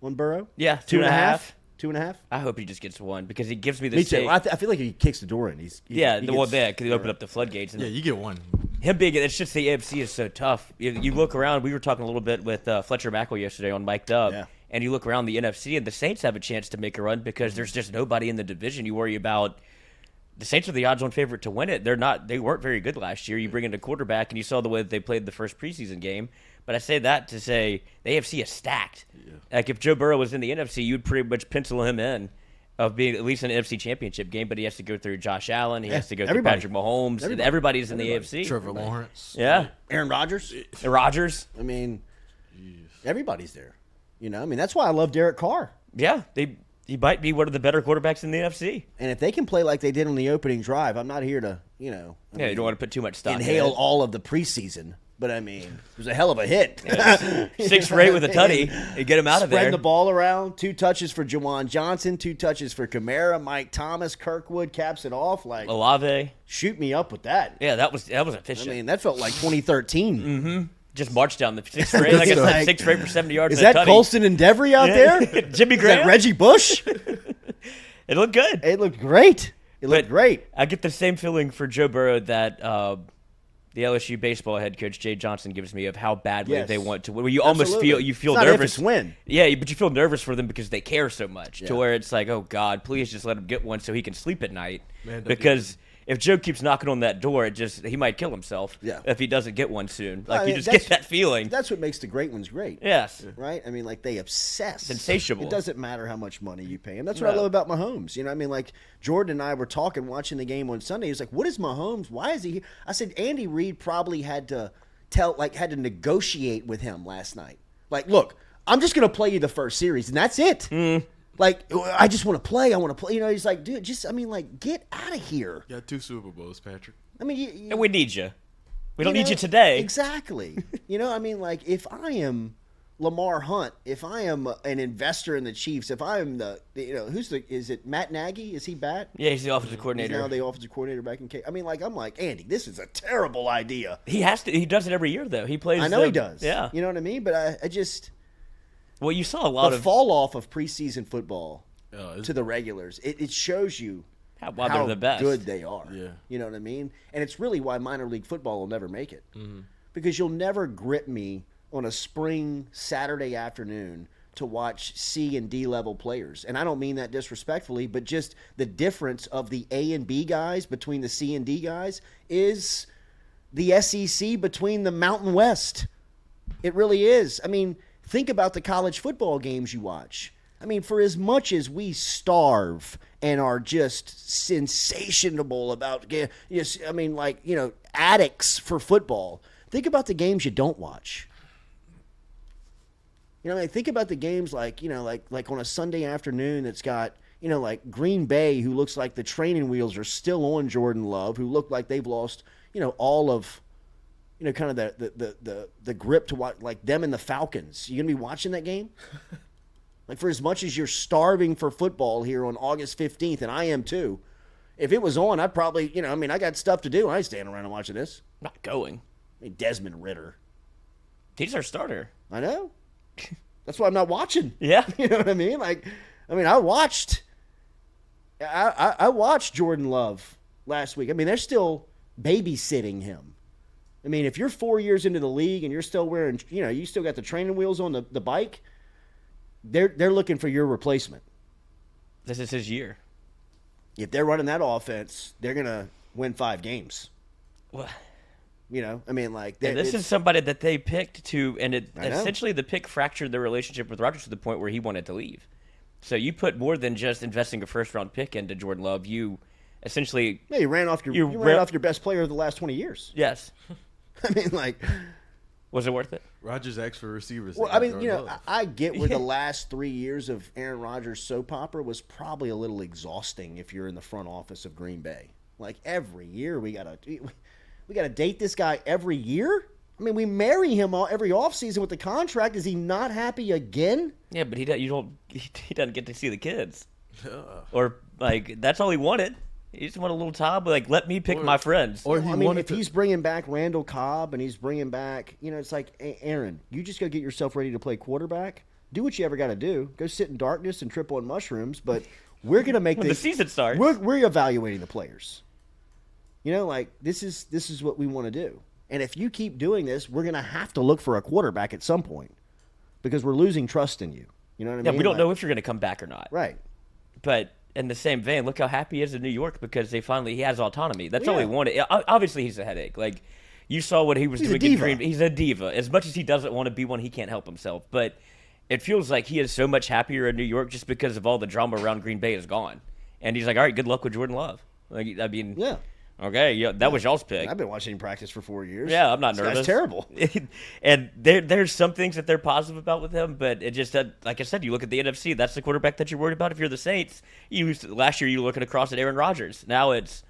One Burrow. Yeah, two and a half. Two and a half. I hope he just gets one because he gives me the Me too. I, th- I feel like he kicks the door in, he's he- yeah, he the well, gets- yeah, because he opened up the floodgates. And Yeah, you get one. Him being, it's just the AFC is so tough. You, you look around. We were talking a little bit with uh, Fletcher Mackel yesterday on Mike Dub, Yeah. and you look around the NFC, and the Saints have a chance to make a run because there's just nobody in the division. You worry about. The Saints are the odds-on favorite to win it. They're not. They weren't very good last year. You bring in a quarterback, and you saw the way that they played the first preseason game. But I say that to say the AFC is stacked. Like if Joe Burrow was in the NFC, you'd pretty much pencil him in of being at least an NFC Championship game. But he has to go through Josh Allen. He Yeah, has to go everybody. through Patrick Mahomes. Everybody. Everybody's in Everybody. the AFC. Trevor Lawrence. Yeah, Aaron Rodgers. And Rodgers. I mean, everybody's there. You know, I mean, that's why I love Derek Carr. Yeah, they he might be one of the better quarterbacks in the NFC. And if they can play like they did on the opening drive, I'm not here to, you know, I Yeah, you don't want to put too much stock. in inhale it. all of the preseason. But I mean, it was a hell of a hit. Yeah, six for eight with a tutty. You get him out of Spread there. the ball around. Two touches for Juwan Johnson. Two touches for Kamara. Mike Thomas. Kirkwood caps it off. Like Olave. shoot me up with that. Yeah, that was that was efficient. I mean, that felt like 2013. mm-hmm. Just marched down the six for eight. Like I said, Like- six for eight for seventy yards. Is that tutty. Colston and Devery out Yeah. there? Jimmy Is that Graham? Reggie Bush? It looked good. It looked great. It looked But great. I get the same feeling for Joe Burrow that uh, the LSU baseball head coach Jay Johnson gives me of how badly Yes. they want to win. Where you almost Absolutely. feel you feel It's nervous. it's when. Yeah, but you feel nervous for them because they care so much. Yeah. To where it's like, oh God, please just let him get one so he can sleep at night. Man, don't because if Joe keeps knocking on that door, it just he might kill himself. Yeah. If he doesn't get one soon, like I you just get that feeling. That's what makes the great ones great. Yes. Right? I mean, like they obsess. Insatiable. It doesn't matter how much money you pay him. That's what I love about Mahomes. You know, I mean, like Jordan and I were talking, watching the game on Sunday. He's like, "What is Mahomes? Why is he?" here?" I said, "Andy Reid probably had to tell, like, had to negotiate with him last night. Like, look, I'm just going to play you the first series, and that's it. Mm. Like, I just want to play. I want to play. You know, he's like, dude, just, I mean, like, get out of here. You Got two Super Bowls, Patrick. I mean, you, you, And we need you. We don't you need know, you today. Exactly. you know, I mean, like if I am Lamar Hunt, if I am an investor in the Chiefs, if I am the, you know, who's the, is it Matt Nagy? Is he back? Yeah, he's the offensive He's coordinator. now the offensive coordinator back in K. I mean, like I'm like Andy, this is a terrible idea. He has to. He does it every year, though. He plays. I know the- he does. Yeah. you know what I mean. But I, I just Well, you saw a lot the of fall off of preseason football Oh, to the regulars. It, it shows you How- why they're the best. good they are. Yeah. You know what I mean? And it's really why minor league football will never make it. Mm-hmm. Because you'll never grip me on a spring Saturday afternoon to watch C and D level players. And I don't mean that disrespectfully, but just the difference of the A and B guys between the C and D guys is the SEC between the Mountain West. It really is. I mean, Think about the college football games you watch. I mean, for as much as we starve and are just sensational about, yes, I mean, like you know, addicts for football. Think about the games you don't watch. You know, like think about the games like you know, like like on a Sunday afternoon that's got you know like Green Bay, who looks like the training wheels are still on Jordan Love, who look like they've lost you know all of you know kind of the the the the, the grip to watch like them and the Falcons. You gonna be watching that game? like for as much as you're starving for football here on August fifteenth, and I am too. If it was on, I'd probably you know I mean I got stuff to do. I ain't standing around and watching this. Not going. I mean Desmond Ridder. He's our starter. I know. That's why I'm not watching. Yeah. You know what I mean? Like, I mean, I watched, I, I, I watched Jordan Love last week. I mean, they're still babysitting him. I mean, if you're four years into the league and you're still wearing, you know, you still got the training wheels on the, the bike, they're they're looking for your replacement. This is his year. If they're running that offense, they're gonna win five games. Well, You know, I mean, like this is somebody that they picked to, and it essentially the pick fractured their relationship with Rodgers to the point where he wanted to leave. So you put more than just investing a first round pick into Jordan Love. You essentially yeah, you ran off your You you, ra- ran off your best player of the last twenty years. yes. I mean, like, Was it worth it? Rodgers asked for receivers. Well, I mean, you know, Love. I I get where the last three years of Aaron Rodgers' soap opera was probably a little exhausting if you're in the front office of Green Bay. Like every year, we gotta we gotta date this guy every year. I mean, we marry him all, every offseason with the contract. Is he not happy again? Yeah, but he don't, you don't he, he doesn't get to see the kids, or like that's all he wanted. He just want a little time, but like let me pick my friends. Or I mean, if he's bringing back Randall Cobb and he's bringing back, you know, it's like "A- Aaron, you just go get yourself ready to play quarterback. Do what you ever got to do. Go sit in darkness and trip on mushrooms. But we're gonna make When the season start. We're, we're evaluating the players. You know, like this is this is what we want to do. And if you keep doing this, we're gonna have to look for a quarterback at some point because we're losing trust in you. You know what I yeah, mean? Yeah, we don't Like- know if you're going to come back or not. Right. But in the same vein, look how happy he is in New York because they finally he has autonomy. That's all he wanted. Obviously, he's a headache. Like you saw what he was He's a doing in diva. Green. He's a diva. As much as he doesn't want to be one, he can't help himself. But it feels like he is so much happier in New York just because of all the drama around Green Bay is gone. And he's like, all right, good luck with Jordan Love. Like, I mean, Yeah. Okay, yeah, that was y'all's pick. I've been watching him practice for four years. Yeah, I'm not This nervous. terrible. and there, there's some things that they're positive about with him, but it just, like I said, you look at the NFC. That's the quarterback that you're worried about. If you're the Saints, you last year you were looking across at Aaron Rodgers. Now it's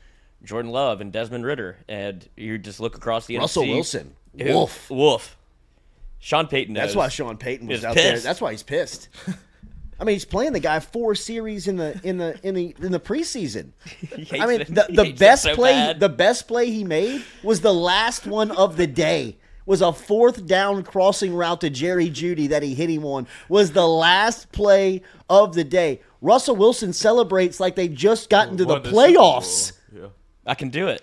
Jordan Love and Desmond Ridder, and you just look across the Russell NFC. Wilson. Who- Wolf. Wolf. Sean Payton. That's why Sean Payton was Is out there. That's why he's pissed. I mean, he's playing the guy four series in the in the in the in the preseason. hates I mean, it. the, the hates best so play bad. the best play he made was the last one of the day. Was a fourth down crossing route to Jerry Jeudy that he hit him on. Was the last play of the day. Russell Wilson celebrates like they just got into the Won the Super Bowl. playoffs. Yeah. I can do it.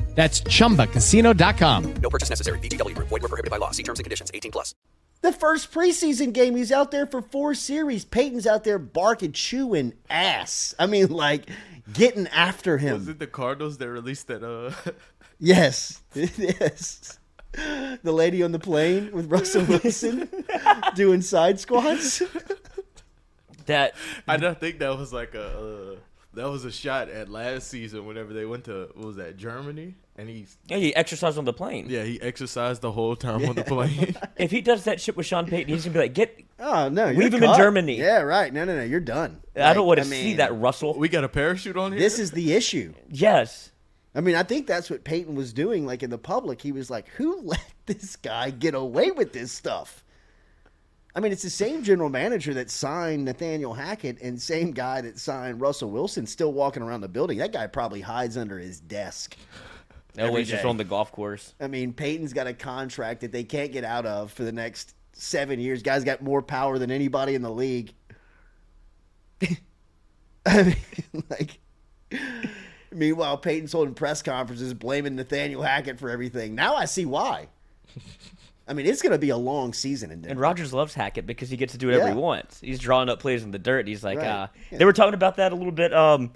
That's chumbacasino.com. No purchase necessary. VGW Group. Void were prohibited by law. See terms and conditions. 18 plus. The first preseason game, he's out there for four series. Payton's out there barking, chewing ass. I mean, like getting after him. Was it the Cardinals that released that? Uh, Yes, yes. The lady on the plane with Russell Wilson doing side squats. That I don't think that was like a uh, that was a shot at last season whenever they went to what was that Germany and he yeah, he exercised on the plane. yeah he exercised the whole time on the plane. If he does that shit with Sean Payton, he's gonna be like, "Get Oh no, you're Leave him in cut. Germany. Yeah, right. No, no, no. You're done. I don't Like, want to see mean, that Russell. We got a parachute on here. This is the issue. Yes. I mean, I think that's what Payton was doing. Like in the public, he was like, "Who let this guy get away with this stuff?" I mean, it's the same general manager that signed Nathaniel Hackett and same guy that signed Russell Wilson still walking around the building. That guy probably hides under his desk. He's just on the golf course. I mean, Payton's got a contract that they can't get out of for the next seven years. Guy's got more power than anybody in the league. I mean, like, meanwhile, Payton's holding press conferences blaming Nathaniel Hackett for everything. Now I see why. I mean, it's going to be a long season in And Rodgers loves Hackett because he gets to do whatever Yeah. he wants. He's drawing up plays in the dirt. He's like, Right. uh, Yeah. they were talking about that a little bit. Um,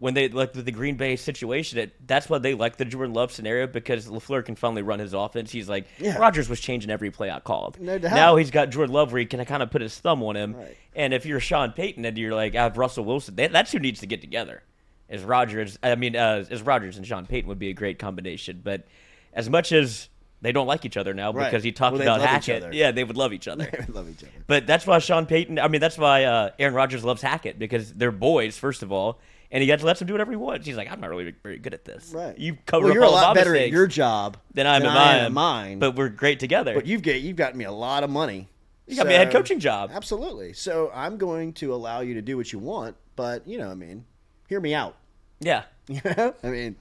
when they like the Green Bay situation, it, that's why they like the Jordan Love scenario because LaFleur can finally run his offense. He's like, Yeah. Rodgers was changing every play I called. No doubt. Now he's got Jordan Love where he can kind of put his thumb on him. And if you're Sean Payton and you're like, I have Russell Wilson, they, that's who needs to get together. Is Rodgers? I mean, uh, is Rodgers and Sean Payton would be a great combination. But as much as they don't like each other now Right. because he talked Well, about each Hackett, other. yeah, they would love each other. They would love each other. But that's why Sean Payton. I mean, that's why uh, Aaron Rodgers loves Hackett because they're boys, first of all, and he gets lets him do whatever he wants. He's like, I'm not really very good at this. Right. You cover well, up you're a lot of my better at mistakes your job than I'm than at I am mine. But we're great together. But you've get you've gotten me a lot of money. You got me a head coaching job. Absolutely. So I'm going to allow you to do what you want, but you know, I mean, hear me out. yeah, You? I mean,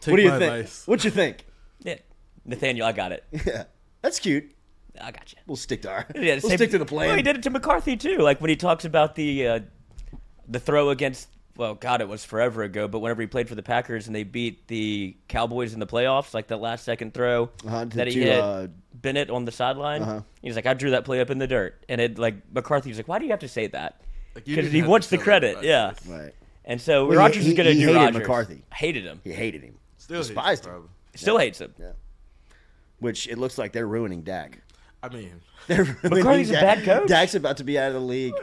Take what do you think? advice. What you think? yeah. Nathaniel, I got it. Yeah, that's cute. I got you. We'll stick to our. Yeah, we'll same- stick to the plan. Well, he did it to McCarthy too. Like when he talks about the uh, the throw against. Well, God, it was forever ago. But whenever he played for the Packers and they beat the Cowboys in the playoffs, like that last second throw Uh-huh, that he to, hit uh, Bennett on the sideline, Uh-huh. he's like, I drew that play up in the dirt, and it like McCarthy's like, why do you have to say that? Because didn't he wants the credit, everybody yeah. Right. And so Well, Rodgers he- is going to do hated Rodgers. McCarthy. Hated him. He hated him. Still hates him, despised him. probably. Still hates him. Yeah. Which it looks like they're ruining Dak. I mean, They're ruining McCarthy's a bad coach. Dak's about to be out of the league.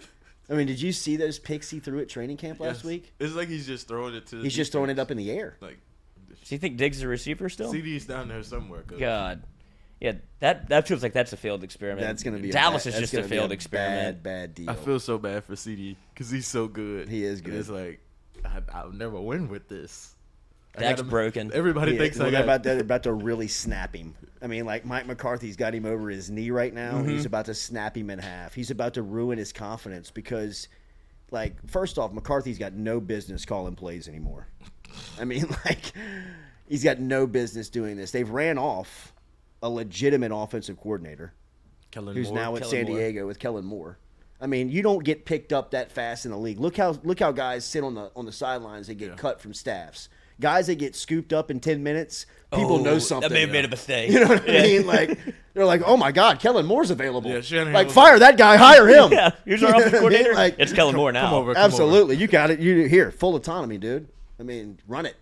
I mean, did you see those picks he threw at training camp last yes. week? It's like he's just throwing it to. the He's just throwing it up in the air. Like Do you think Diggs is a receiver still? CD's down there somewhere. Coach. God. Yeah, that that feels like that's a failed experiment. That's going to be Dallas a is just a gonna be failed experiment. Bad, bad deal. I feel so bad for CD because he's so good. He is And good. It's like I, I'll never win with this. I broken. Everybody Yeah, thinks well, I they're got. about, they're about to really snap him. I mean, like Mike McCarthy's got him over his knee right now. Mm-hmm. He's about to snap him in half. He's about to ruin his confidence because, like, first off, McCarthy's got no business calling plays anymore. I mean, like, he's got no business doing this. They've ran off a legitimate offensive coordinator Kellen who's Moore. now at Kellen San Moore. Diego with Kellen Moore. I mean, you don't get picked up that fast in the league. Look how look how guys sit on the on the sidelines. They get cut from staffs. Guys that get scooped up in ten minutes, people Oh, know something. That may have made a mistake. You know what I mean? Like they're like, oh my God, Kellen Moore's available. Yeah, like was fire that guy, hire him. Yeah, here's our You offensive what I mean? coordinator. Like, it's Kellen Moore now. come over. Come absolutely, you got it. You here, full autonomy, dude. I mean, run it.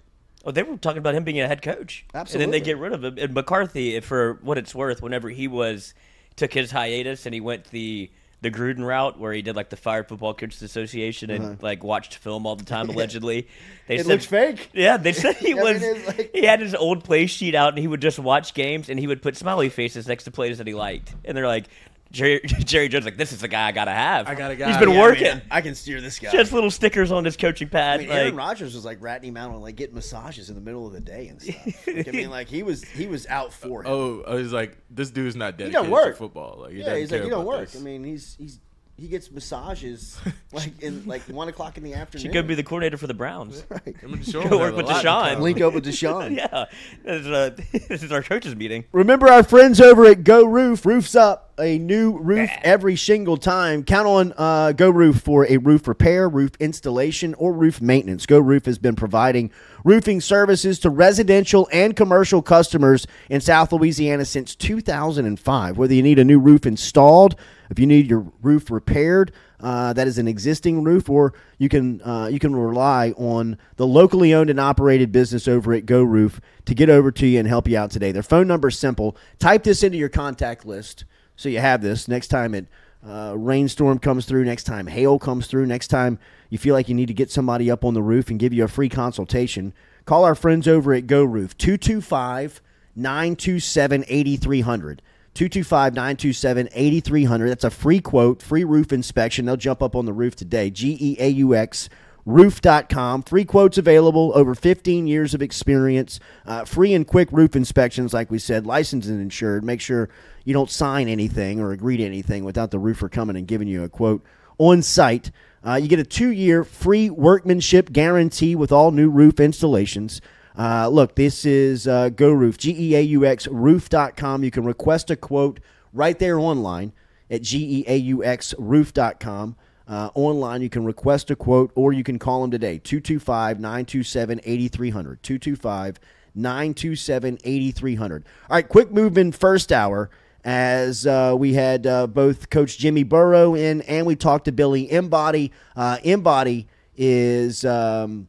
Oh, they were talking about him being a head coach. Absolutely. And then they get rid of him. And McCarthy, for what it's worth, whenever he was took his hiatus and he went the the Gruden route where he did like the Fired Football Coaches Association and like watched film all the time allegedly. They Uh-huh. It looks fake. Yeah, they said he was like- he had his old play sheet out and he would just watch games and he would put smiley faces next to plays that he liked. And they're like Jerry Jerry Jones like this is the guy I gotta have. I got a guy. He's been Yeah, I mean, working. I can steer this guy. just little stickers on his coaching pad. I mean, like, Aaron Rodgers was like ratting him out on like getting massages in the middle of the day and stuff. Like, I mean, like he was he was out for him. Oh, oh I was like, this dude's not he don't work. to football. Like, he yeah, he's like he don't work. this. I mean, he's he's he gets massages like in like one o'clock in the afternoon. she could be the coordinator for the Browns. Him and Deshaun Go work with lot Deshaun. link up with Deshaun. yeah, this is, uh, this is our coaches meeting. Remember our friends over at Geaux Roof. Roofs up, a new roof every single time. Count on uh, Geaux Roof for a roof repair, roof installation, or roof maintenance. Geaux Roof has been providing roofing services to residential and commercial customers in South Louisiana since 2005. Whether you need a new roof installed, if you need your roof repaired, uh, that is an existing roof, or you can uh, you can rely on the locally owned and operated business over at Geaux Roof to get over to you and help you out today. Their phone number is simple. Type this into your contact list so you have this next time it uh, rainstorm comes through, next time hail comes through, next time you feel like you need to get somebody up on the roof and give you a free consultation. Call our friends over at Geaux Roof 225 927 8300. 225 927 8300. That's a free quote, free roof inspection. They'll jump up on the roof today. G E A U X roof.com. Free quotes available, over 15 years of experience, uh, free and quick roof inspections, like we said, licensed and insured. Make sure you don't sign anything or agree to anything without the roofer coming and giving you a quote on site. Uh, you get a two year free workmanship guarantee with all new roof installations. Uh, look, this is uh, Geaux Roof, G E A U X roof.com. You can request a quote right there online at G E A U X roof.com. Uh, online, you can request a quote or you can call them today 225 927 8300. 225 927 8300. All right, quick move in first hour as uh, we had uh, both Coach Jimmy Burrow in and we talked to Billy Embody. Uh, Embody is. Um,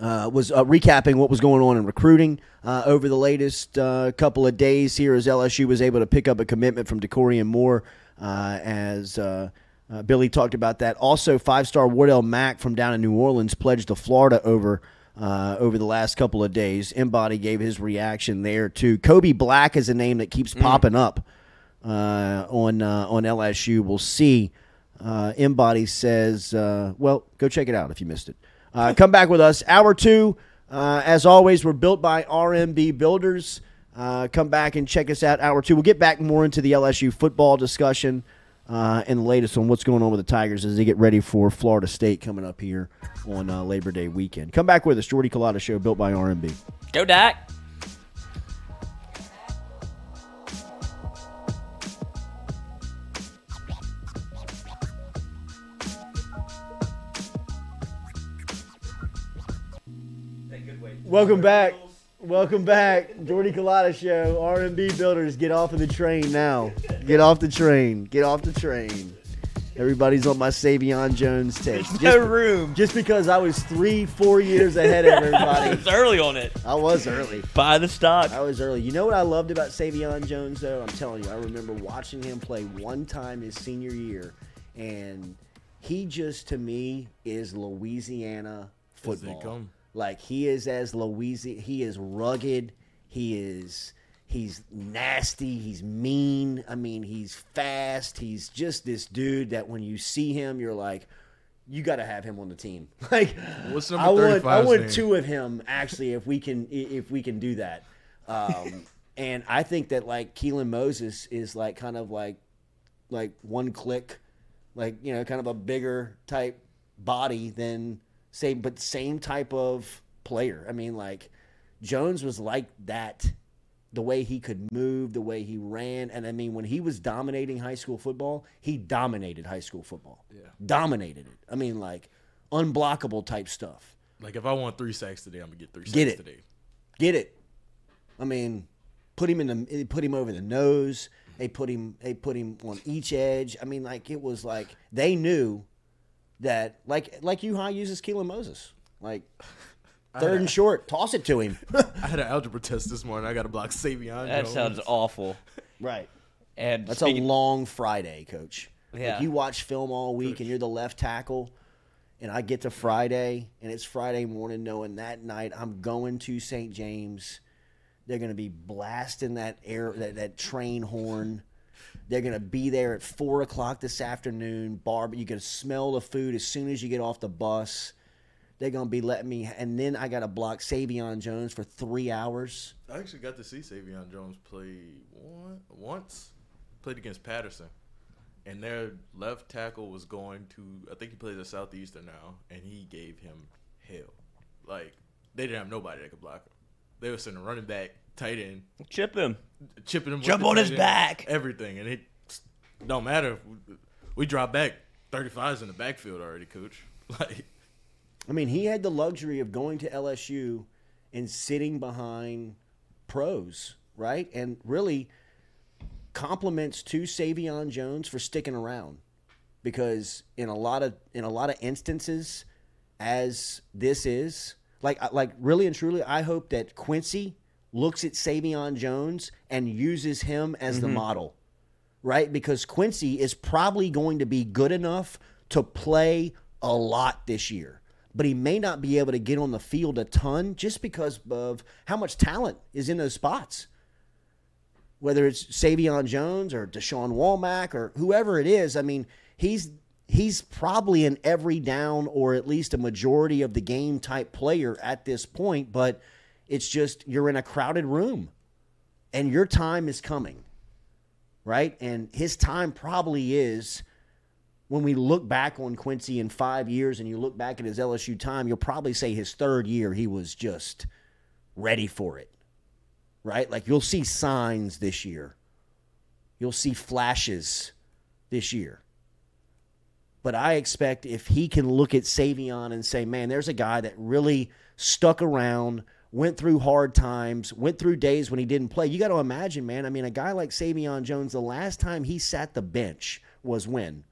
uh, was uh, recapping what was going on in recruiting uh, over the latest uh, couple of days here as LSU was able to pick up a commitment from Dakorien Moore uh, as uh, Billy talked about that. Also, five-star Wardell Mack from down in New Orleans pledged to Florida over over the last couple of days. Embody gave his reaction there too. Kobe Black is a name that keeps popping up on on LSU. We'll see. Embody says, "Well, go check it out if you missed it." Uh, come back with us. Hour two, uh, as always, we're built by RMB Builders. Uh, come back and check us out. Hour two. We'll get back more into the LSU football discussion uh, and the latest on what's going on with the Tigers as they get ready for Florida State coming up here on uh, Labor Day weekend. Come back with us. Jordy Culotta Show, built by RMB. Go, Dak. Welcome back. Welcome back. Jordy Culotta Show, RMB Builders. Get off of the train now. Get off the train. Get off the train. Everybody's on my Savion Jones take. There's no room. Just because I was three, four years ahead of everybody. it's early on it. I was early. Buy the stock. I was early. You know what I loved about Savion Jones, though? I'm telling you, I remember watching him play one time his senior year, and he just, to me, is Louisiana football. Like he is as Louisiana. He is rugged. He is he's nasty. He's mean. I mean, he's fast. He's just this dude that when you see him, you're like, you got to have him on the team. Like, What's number I want I 35's want name? two of him actually if we can if we can do that. Um, and I think that like Keelan Moses is like kind of like like one click, like you know, kind of a bigger type body than same, but same type of player. I mean, like Jones was like that. The way he could move, the way he ran, and I mean, when he was dominating high school football, he dominated high school football. Yeah. dominated it. I mean, like unblockable type stuff. Like if I want three sacks today, I'm gonna get three sacks Get it. today. Get it? I mean, put him in the they put him over the nose. They put him they put him on each edge. I mean, like it was like they knew that like like you how uses Keelan Moses. Like third and short, toss it to him. I had an algebra test this morning. I got to block Savion. That Jones. sounds awful. right. And That's speaking- a long Friday, coach. Yeah. Like you watch film all week and you're the left tackle, and I get to Friday and it's Friday morning knowing that night I'm going to St. James. They're going to be blasting that air that, that train horn. They're going to be there at four o'clock this afternoon. Barb, you can smell the food as soon as you get off the bus. They're going to be letting me, and then I got to block Savion Jones for three hours. I actually got to see Savion Jones play one, once. Played against Patterson, and their left tackle was going to. I think he plays at Southeastern now, and he gave him hell. Like they didn't have nobody that could block him. They were sending running back, tight end, chip him, chipping him, Jump on his end, back. everything, and it don't matter. We drop back. 35's in the backfield already, coach. Like I mean, he had the luxury of going to LSU and sitting behind pros, right? And really compliments to Savion Jones for sticking around because in a lot of in a lot of instances as this is like like really and truly I hope that Quincy looks at Savion Jones and uses him as the Mhm. model right? Because Quincy is probably going to be good enough to play a lot this year, but he may not be able to get on the field a ton just because of how much talent is in those spots. whether it's Savion Jones or Deshaun Womack or whoever it is. I mean, he's he's probably an every down or at least a majority of the game type player at this point, but it's just you're in a crowded room and your time is coming. Right? And his time probably is when we look back on Quincy in 5 years and you look back at his LSU time, you'll probably say his third year he was just ready for it. Right? Like you'll see signs this year. You'll see flashes this year. But I expect if he can look at Savion and say, man, there's a guy that really stuck around, went through hard times, went through days when he didn't play. You got to imagine, man. I mean, a guy like Savion Jones, the last time he sat the bench was when?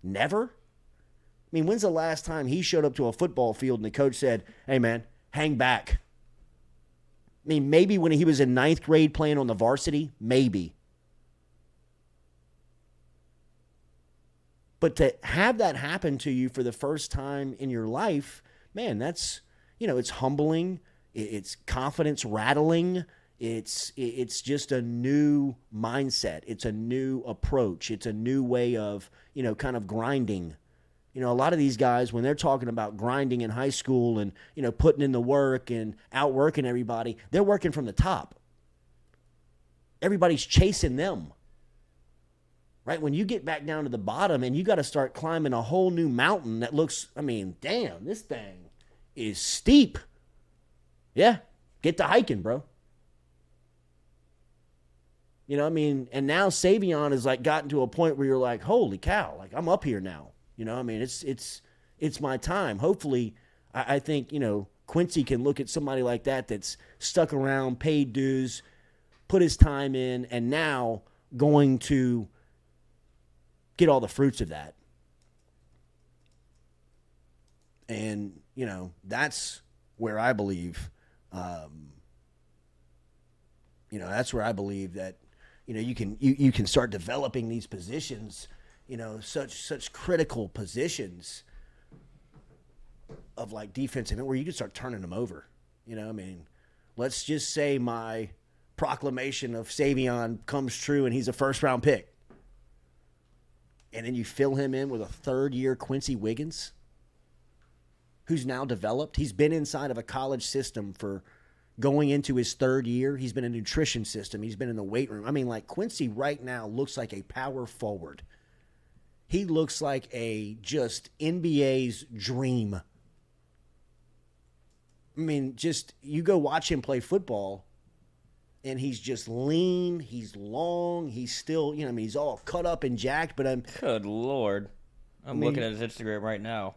Never? I mean, when's the last time he showed up to a football field and the coach said, hey, man, hang back? I mean, maybe when he was in ninth grade playing on the varsity, maybe. But to have that happen to you for the first time in your life, man, that's, you know, it's humbling, it's confidence rattling. It's it's just a new mindset. It's a new approach. It's a new way of, you know, kind of grinding. You know, a lot of these guys when they're talking about grinding in high school and, you know, putting in the work and outworking everybody, they're working from the top. Everybody's chasing them right? When you get back down to the bottom and you got to start climbing a whole new mountain that looks, I mean, damn, this thing is steep. Yeah, get to hiking, bro. You know, I mean, and now Savion has like gotten to a point where you're like, holy cow, like I'm up here now. You know, I mean, it's it's it's my time. Hopefully, I, I think you know Quincy can look at somebody like that that's stuck around, paid dues, put his time in, and now going to get all the fruits of that. And, you know, that's where I believe, um, you know, that's where I believe that, you know, you can you, you can start developing these positions, you know, such such critical positions of like defensive and where you can start turning them over. You know, I mean, let's just say my proclamation of Savion comes true and he's a first round pick and then you fill him in with a third year Quincy Wiggins, who's now developed. He's been inside of a college system for going into his third year. He's been in a nutrition system, he's been in the weight room. I mean, like Quincy right now looks like a power forward. He looks like a just NBA's dream. I mean, just you go watch him play football and he's just lean. He's long. He's still, you know, I mean, he's all cut up and jacked. But I'm good lord. I'm I mean- looking at his Instagram right now.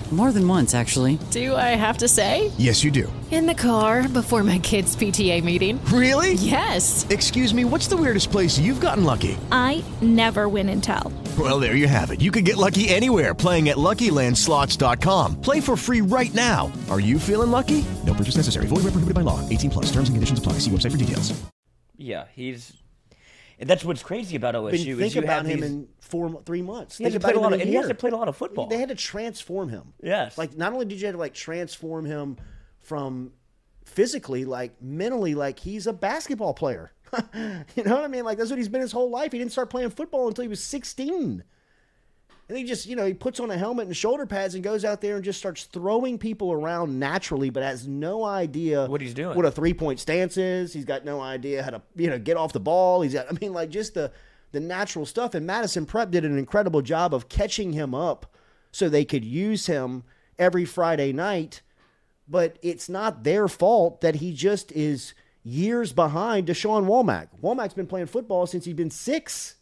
More than once, actually. Do I have to say? Yes, you do. In the car before my kids' PTA meeting. Really? Yes. Excuse me, what's the weirdest place you've gotten lucky? I never win and tell. Well, there you have it. You can get lucky anywhere playing at LuckyLandSlots.com. Play for free right now. Are you feeling lucky? No purchase necessary. Void where prohibited by law. 18 plus. Terms and conditions apply. See website for details. Yeah, he's and that's what's crazy about OSU But is you about have him these, in four, three months. He hasn't about played a lot of- and he hasn't played a lot of football. They had to transform him. Yes. Like not only did you have to like transform him from physically, like mentally, like he's a basketball player. you know what I mean? Like that's what he's been his whole life. He didn't start playing football until he was 16. And he just, you know, he puts on a helmet and shoulder pads and goes out there and just starts throwing people around naturally, but has no idea What he's doing. What a three point stance is. He's got no idea how to, you know, get off the ball. He's got, I mean, like just the the natural stuff. And Madison Prep did an incredible job of catching him up so they could use him every Friday night. But it's not their fault that he just is years behind Deshaun Womack. Womack's been playing football since he's been six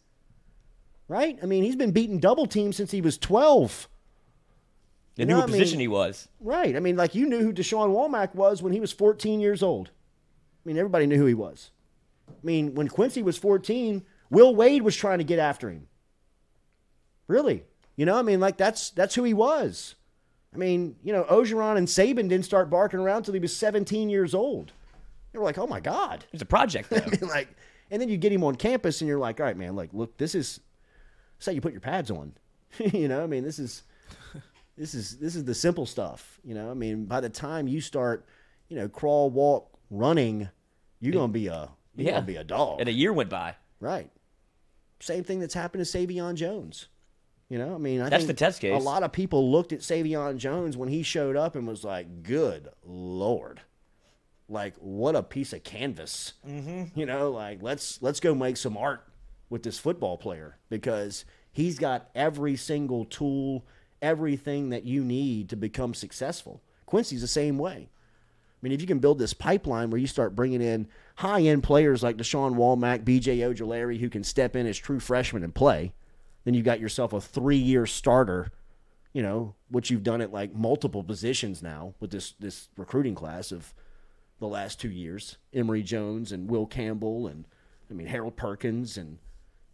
right? I mean, he's been beating double teams since he was 12. They You knew what I position mean? he was. Right. I mean, like you knew who Deshaun Womack was when he was 14 years old. I mean, everybody knew who he was. I mean, when Quincy was 14, Will Wade was trying to get after him. Really? You know, I mean, like that's that's who he was. I mean, you know, Orgeron and Saban didn't start barking around until he was 17 years old. They were like, "Oh my God!" It's a project, though. I mean, like, and then you get him on campus, and you're like, "All right, man, like, look, this is, this is how you put your pads on." you know, I mean, this is, this is this is the simple stuff. You know, I mean, by the time you start, you know, crawl, walk, running, you're gonna be a you're Yeah. gonna be a dog. And a year went by. Right. Same thing that's happened to Savion Jones. You know, I mean, I That's think the test case. A lot of people looked at Savion Jones when he showed up and was like, "Good lord, like what a piece of canvas." Mhm. You know, like let's let's go make some art with this football player because he's got every single tool, everything that you need to become successful. Quincy's the same way. I mean, if you can build this pipeline where you start bringing in high end players like Deshaun Womack, BJ Ojulari, who can step in as true freshmen and play, then you've got yourself a three year starter, you know, which you've done at like multiple positions now with this, this recruiting class of the last two years. Emery Jones and Will Campbell and, I mean, Harold Perkins and,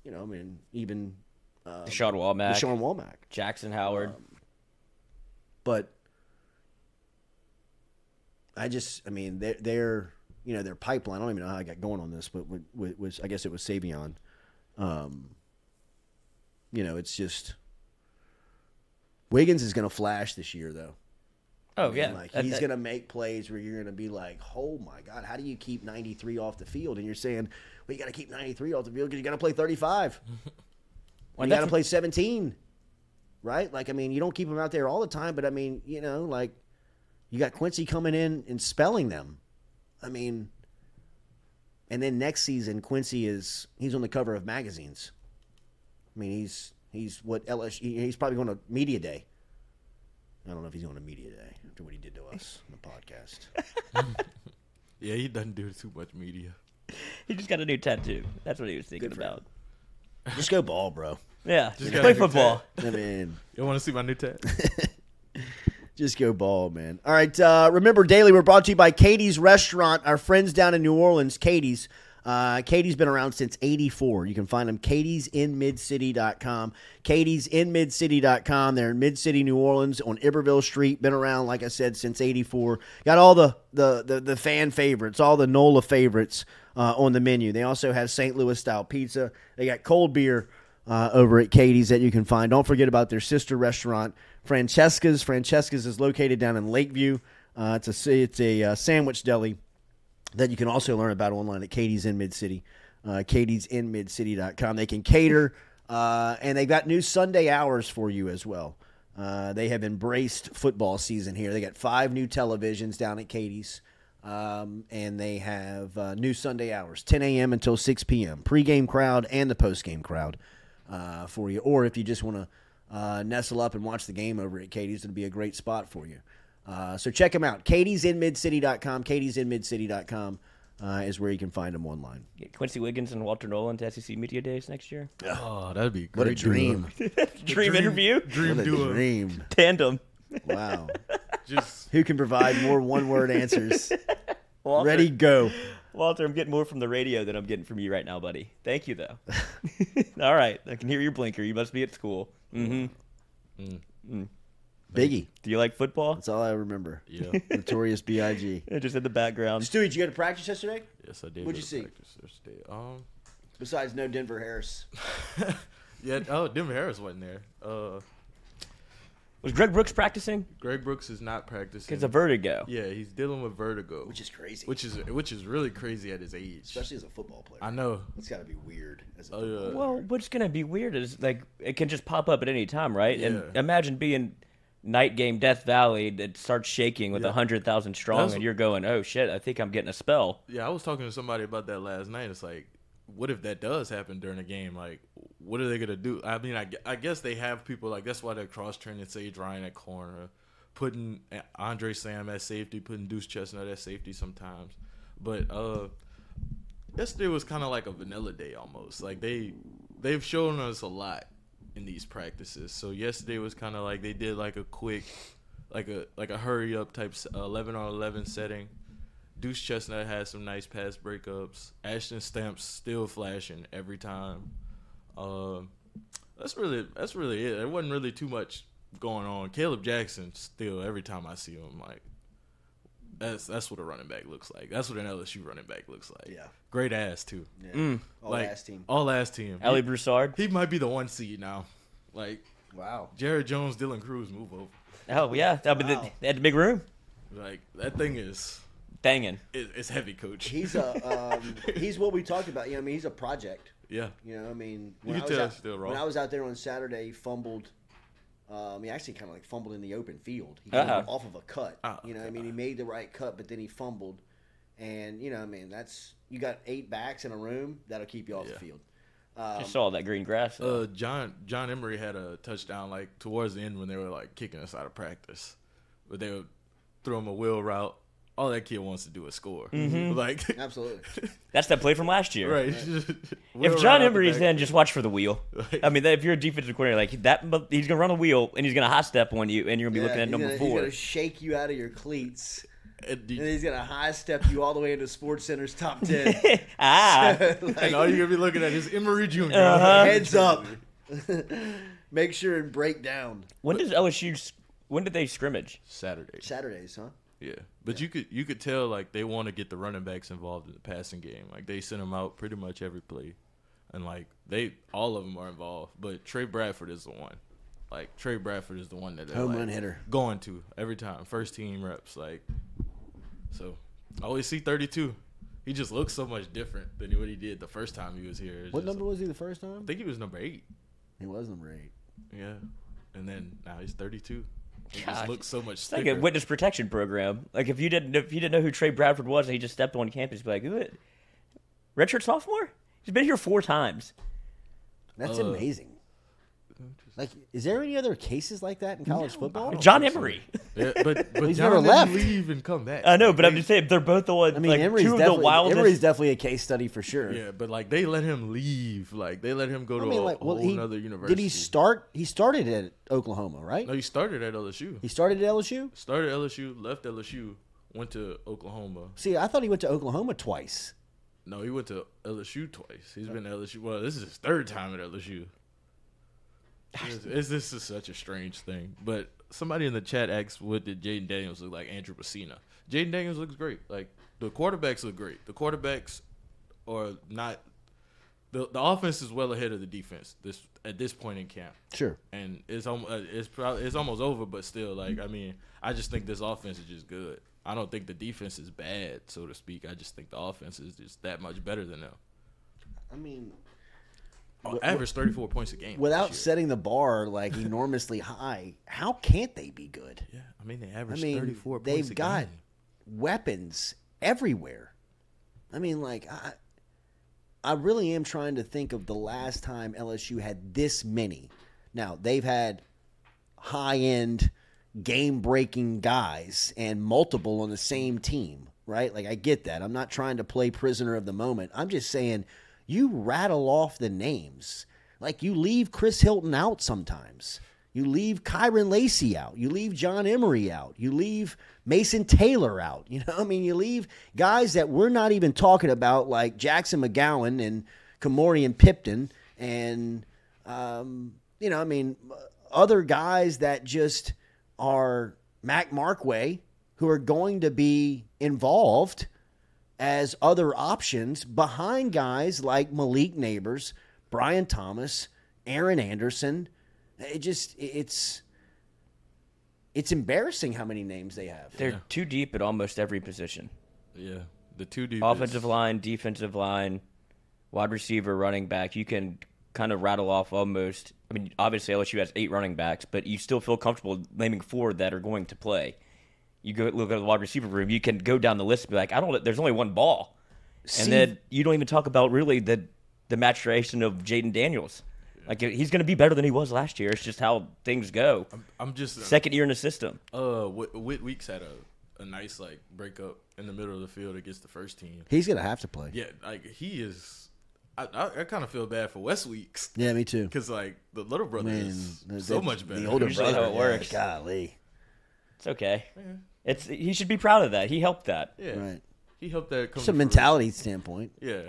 you know, I mean, even uh, Deshaun Womack. Deshaun Womack. Jackson Howard. but I just, I mean, their, their, you know, their pipeline. I don't even know how I got going on this, but was, was I guess it was Savion. Um, you know, it's just Wiggins is going to flash this year, though. Oh, I mean, yeah. like That- he's that- to make plays where you're going to be like, "Oh my god, how do you keep 93 off the field?" And you're saying, "Well, you got to keep 93 off the field because you got to play 35. Well, you got to play 17." Right? Like I mean, you don't keep them out there all the time, but I mean, you know, like you got Quincy coming in and spelling them. I mean, and then next season Quincy is he's on the cover of magazines. I mean, he's he's what LSU he's probably going to media day. I don't know if he's going to media day after what he did to us on the podcast. Yeah, he doesn't do too much media. He just got a new tattoo. That's what he was thinking Good for about. Just go ball, bro. Yeah, Just just got play a new football. I mean, You want to see my new tat? Just go ball, man. All right. Uh, remember, Daily, we're brought to you by Katie's Restaurant, our friends down in New Orleans, Katie's. Uh, Katie's been around since 84. You can find them katie'sinmidcity.com. Katie'sinmidcity.com. They're in Mid City, New Orleans on Iberville Street. Been around, like I said, since 84. Got all the, the, the, the fan favorites, all the NOLA favorites uh, on the menu. They also have St. Louis style pizza. They got cold beer uh, over at Katie's that you can find. Don't forget about their sister restaurant, Francesca's. Francesca's is located down in Lakeview. Uh, it's a it's a uh, sandwich deli that you can also learn about online at Katie's in Mid City, uh, katie'sinmidcity.com. They can cater, uh, and they've got new Sunday hours for you as well. Uh, they have embraced football season here. They got five new televisions down at Katie's. Um, and they have uh, new Sunday hours, 10 a.m. until 6 p.m. Pre-game crowd and the post-game crowd uh, for you. Or if you just want to uh, nestle up and watch the game over at Katie's, it'll be a great spot for you. Uh, so check them out. Katie'sInMidCity.com. Katie'sInMidCity.com uh, is where you can find them online. Get Quincy Wiggins and Walter Nolen to SEC Media Days next year. Oh, that'd be What a great. dream. dream, interview. Dream what a duo. dream. Tandem. Wow. Just Who can provide more one-word answers? Walter, Ready, go. Walter, I'm getting more from the radio than I'm getting from you right now, buddy. Thank you, though. All right, I can hear your blinker. You must be at school. Mm-hmm. Mm. Biggie. Do you like football? That's all I remember. Yeah. Notorious B.I.G. Just in the background. Stewie, did you go to practice yesterday? yes, I did. What'd you see? yesterday. Um, Besides no Denver Harris. yeah. Oh, Denver Harris wasn't there. Uh, Was Greg Brooks practicing? Greg Brooks is not practicing. It's a vertigo. Yeah, he's dealing with vertigo, Which is crazy. which is which is really crazy at his age. Especially as a football player. I know. It's got to be weird. As a Oh, yeah. Well, what's gonna be weird is like it can just pop up at any time, right? Yeah. And imagine being night game Death Valley that starts shaking with a Yeah. hundred thousand strong, That's- and you're going, "Oh shit, I think I'm getting a spell." Yeah, I was talking to somebody about that last night. It's like, what if that does happen during a game? Like, what are they gonna do? I mean, I, I guess they have people like that's why they're cross training Sage Ryan at corner, putting Andre Sam at safety, putting Deuce Chestnut at safety sometimes. But uh, yesterday was kind of like a vanilla day almost. Like they they've shown us a lot in these practices. So yesterday was kind of like they did like a quick, like a like a hurry up type eleven on eleven setting. Deuce Chestnut had some nice pass breakups. Ashton Stamps still flashing every time. Um, that's really that's really it. There wasn't really too much going on. Kaleb Jackson still every time I see him like that's that's what a running back looks like. That's what an LSU running back looks like. Yeah. great ass too. Yeah. Mm. All ass team. All ass team. Ali He- Broussard. He might be the one seed now. Like Wow. Jared Jones, Dylan Cruz move over. Oh yeah, that, but they- they had the big room. Like that thing is Banging. it, it's heavy, coach. He's a um, he's what we talked about. You know, I mean, he's a project. Yeah. You know, I mean, when can I was out, still raw. when I was out there on Saturday, he fumbled. Um, he actually kind of like fumbled in the open field. He Uh-oh. fumbled off of a cut. Oh, you know, I mean, he made the right cut, but then he fumbled. And you know, I mean, that's you got eight backs in a room that'll keep you off the field. Um, Just saw that green grass. though. Uh, John John Emery had a touchdown like towards the end when they were like kicking us out of practice, but they would throw him a wheel route. All that kid wants to do is score. Mhm. Like absolutely. That's that play from last year. Right. Wheel if John right out the Emery's in, just watch for the wheel. I mean, if you're a defensive coordinator, like that, he's gonna run a wheel and he's gonna hot step on you, and you're gonna be yeah, looking at number gonna, four. He's gonna shake you out of your cleats. And, and he's gonna high step you all the way into Sports Center's top ten. Ah. and all you're gonna be looking at is Emery Jr. Uh-huh. Heads up. Make sure and break down. When does LSU? When did they scrimmage? Saturday. Saturdays, huh? Yeah, but you could you could tell like they want to get the running backs involved in the passing game. Like they send them out pretty much every play, and like they all of them are involved. But Trey Bradford is the one. Like Trey Bradford is the one that Home like, run hitter. going to every time, first team reps. Like so, I always see thirty two. He just looks so much different than what he did the first time he was here. It's What number was he the first time? I think he was number eight. He was number eight. Yeah, and then now he's thirty two. He Gosh. just looks so much It's like a witness protection program. Like if you didn't if you didn't know who Trey Bradford was and he just stepped on campus, you'd be like, who? it- Redshirt sophomore? He's been here four times. That's Uh, amazing. Like, is there any other cases like that in college football? John Emery. Yeah, but but He's John never didn't left. leave and come back. I know, but I'm just saying they're both the ones. I mean, like, Emery's two of the definitely, wildest. Emery's definitely a case study for sure. Yeah, but like they let him leave. Like they let him go I to mean, a like, well, whole he, other university. did he start? He started at Oklahoma, right? No, he started at LSU. He started at LSU. Started at LSU, left LSU, went to Oklahoma. See, I thought he went to Oklahoma twice. No, he went to LSU twice. He's been to LSU. Well, this is his third time at LSU. It's, it's, this is such a strange thing. But somebody in the chat asked, "What did Jayden Daniels look like?" Andrew Messina. Jayden Daniels looks great. Like the quarterbacks look great. The quarterbacks are not. The, the offense is well ahead of the defense this at this point in camp. Sure. and it's almost uh, it's probably it's almost over, but still, like I mean, I just think this offense is just good. I don't think the defense is bad, so to speak. I just think the offense is just that much better than them. I mean, Oh, average thirty four points a game. without setting the bar like enormously high, how can't they be good? Yeah, I mean they I average mean, thirty four. they've got game. weapons everywhere. I mean, like I, I really am trying to think of the last time LSU had this many. Now they've had high end, game breaking guys and multiple on the same team, right? Like I get that. I'm not trying to play prisoner of the moment. I'm just saying you rattle off the names. Like you leave Chris Hilton out sometimes. You leave Kyren Lacy out. You leave John Emery out. You leave Mason Taylor out. You know, I mean, you leave guys that we're not even talking about, like Jackson McGowan and Kamorian Pipton, and um, you know, I mean, other guys that just are Mac Markway, who are going to be involved as other options behind guys like Malik Nabers, Brian Thomas, Aaron Anderson. It just it's it's embarrassing how many names they have. They're too deep at almost every position. Yeah, the two deep Offensive line, defensive line, wide receiver, running back. You can kind of rattle off almost. I mean, obviously LSU has eight running backs, but you still feel comfortable naming four that are going to play. You go look at the wide receiver room. You can go down the list and be like, I don't. There's only one ball, See- and then you don't even talk about really the the maturation of Jayden Daniels. Like he's going to be better than he was last year. It's just how things go. I'm just second year in the system. Uh, Whit, Whit Weeks had a, a nice like breakup in the middle of the field against the first team. He's gonna have to play. Yeah, like he is. I I, I kind of feel bad for West Weeks. Yeah, me too. Because like the little brother Man, is the- so much better. the older Usually brother, how it yeah, works. golly. It's okay. It's he should be proud of that. He helped that. Yeah, Right. He helped that come. Just a to mentality standpoint. Yeah,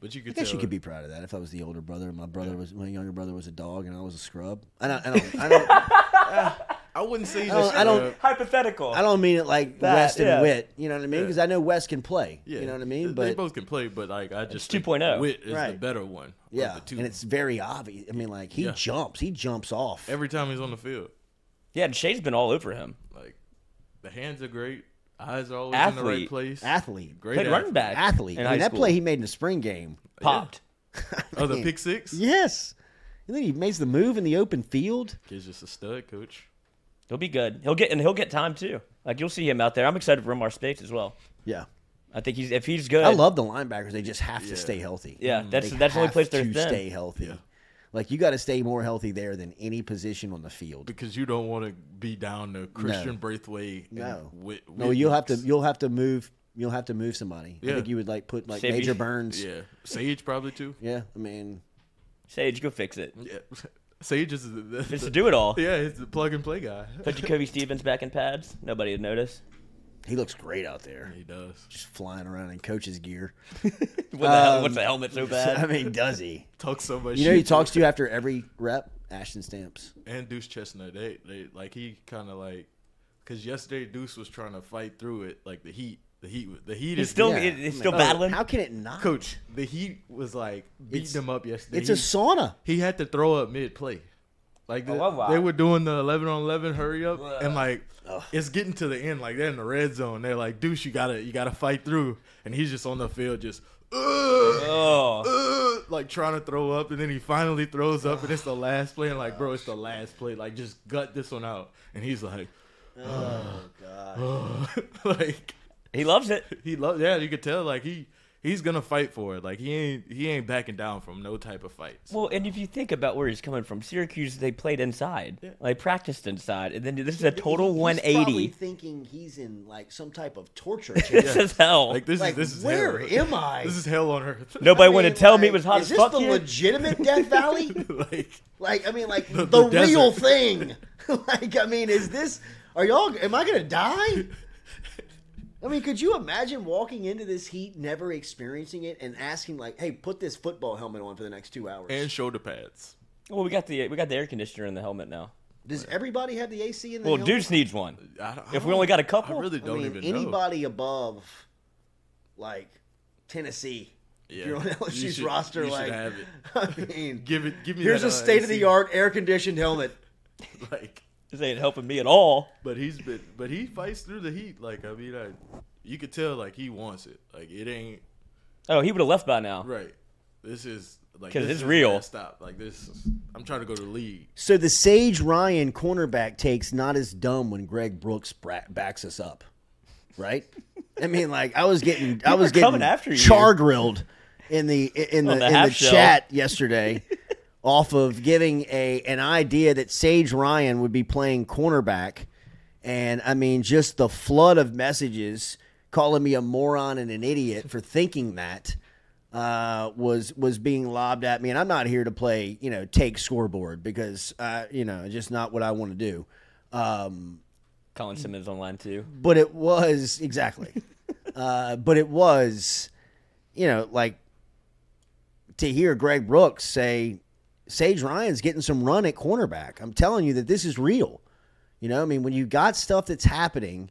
but you I could. guess tell you could be proud of that if I was the older brother and my brother was my younger brother was a dog and I was a scrub. I don't. I don't. I don't. I wouldn't say I don't, a I don't hypothetical. I don't mean it like That, West and yeah. Whit. You know what I mean? Yeah. Because I know West can play. Yeah, You know what I mean? They, But they both can play, but like I just think 2.0. Whit is the Right. better one. of yeah, the two. and it's very obvious. I mean, like he Yeah. jumps, he jumps off. every time he's on the field. Yeah, and Shea's been all over him. Like the hands are great, eyes are always in the right place. Athlete, Great Played athlete. running back. athlete. in I mean, that school. play he made in the spring game. popped. Oh, the pick six. Yes, and then he makes the move in the open field. Kid's just a stud, coach. He'll be good. He'll get and he'll get time too. Like you'll see him out there. I'm excited for Omar Speights as well. Yeah, I think he's if he's good. I love the linebackers. They just have Yeah. to stay healthy. Yeah, mm. that's They that's the only place they're to thin. stay healthy. Yeah. Like you got to stay more healthy there than any position on the field. Because you don't want to be down to Christian Braithwaite. and No, Whit, no, you'll have to you'll have to move. You'll have to move somebody. I think you would like put like Safety. Major Burns. Yeah, Sage probably too. Yeah, I mean, Sage, go fix it. Yeah, Sage is the, the, Just to do it all. Yeah, he's the plug and play guy. Put Jacoby Stevens back in pads. Nobody would notice. He looks great out there. He does. Just flying around in coach's gear. What the hell, Um, what's the helmet so bad? I mean, does he? Talks so much. You know, he talks to you after every rep. Ashton Stamps. and Deuce Chestnut. They they like he kind of like because yesterday Deuce was trying to fight through it like the heat. The heat. The heat He's is still Yeah. he- he's still mean, battling. How can it not? coach. The heat was like beating It's- him up yesterday. It's a sauna. He had to throw up mid play. Like the, Oh, wow. they were doing the eleven on eleven hurry up, and like oh. it's getting to the end. Like they're in the red zone. They're like, Deuce, you gotta you gotta fight through, and he's just on the field just. "Ugh, Oh. ugh," like trying to throw up, and then he finally throws up, and it's the last play. And like, bro, it's the last play. Like, just gut this one out. And he's like, Oh God. like He loves it. he loves. Yeah, you could tell. Like he he's gonna fight for it. Like he ain't he ain't backing down from no type of fights. Well, and if you think about where he's coming from, Syracuse they played inside, like practiced inside, and then this is a total He's 180. probably thinking he's in like some type of torture. This chamber. is hell. Like this Like, is this is where hell. am I? This is hell on earth. Nobody I wanted to tell me it was hot Is as this fuck the here. legitimate Death Valley? like like, I mean, like the, The- the real thing. like, I mean, is this? Are y'all? Am I gonna die? I mean, could you imagine walking into this heat, never experiencing it, and asking like, "Hey, put this football helmet on for the next two hours"? and shoulder pads. well, we got the we got the air conditioner in the helmet now. Does everybody have the AC in the Well, helmet? Deuce needs one. I don't- If we only got a couple, I really don't mean, even know. anybody above like Tennessee, if Yeah. you're on You LSU's should- roster, you like, have it. I mean, Give it. Give me. here's that, a uh, state of the art air conditioned helmet. Like, this ain't helping me at all. but he's been. But he fights through the heat. Like I mean, I, you could tell like he wants it. Like it ain't Oh, he would have left by now. right. This is like 'Cause this it's is real. Stop. Like this. is- I'm trying to go to the league. So the Sage Ryan cornerback takes not as dumb when Greg Brooks backs us up, right? I mean, like I was getting, I was are coming getting after you. char grilled in the in the, On the in the shell. chat yesterday, off of giving a an idea that Sage Ryan would be playing cornerback, and I mean just the flood of messages calling me a moron and an idiot for thinking that uh, was was being lobbed at me, and I'm not here to play, you know, take scoreboard because, uh, you know, just not what I want to do. Um, Colin Simmons online too. but it was exactly, uh, but it was, you know, like to hear Greg Brooks say Sage Ryan's getting some run at cornerback. I'm telling you that this is real. You know, I mean, when you got stuff that's happening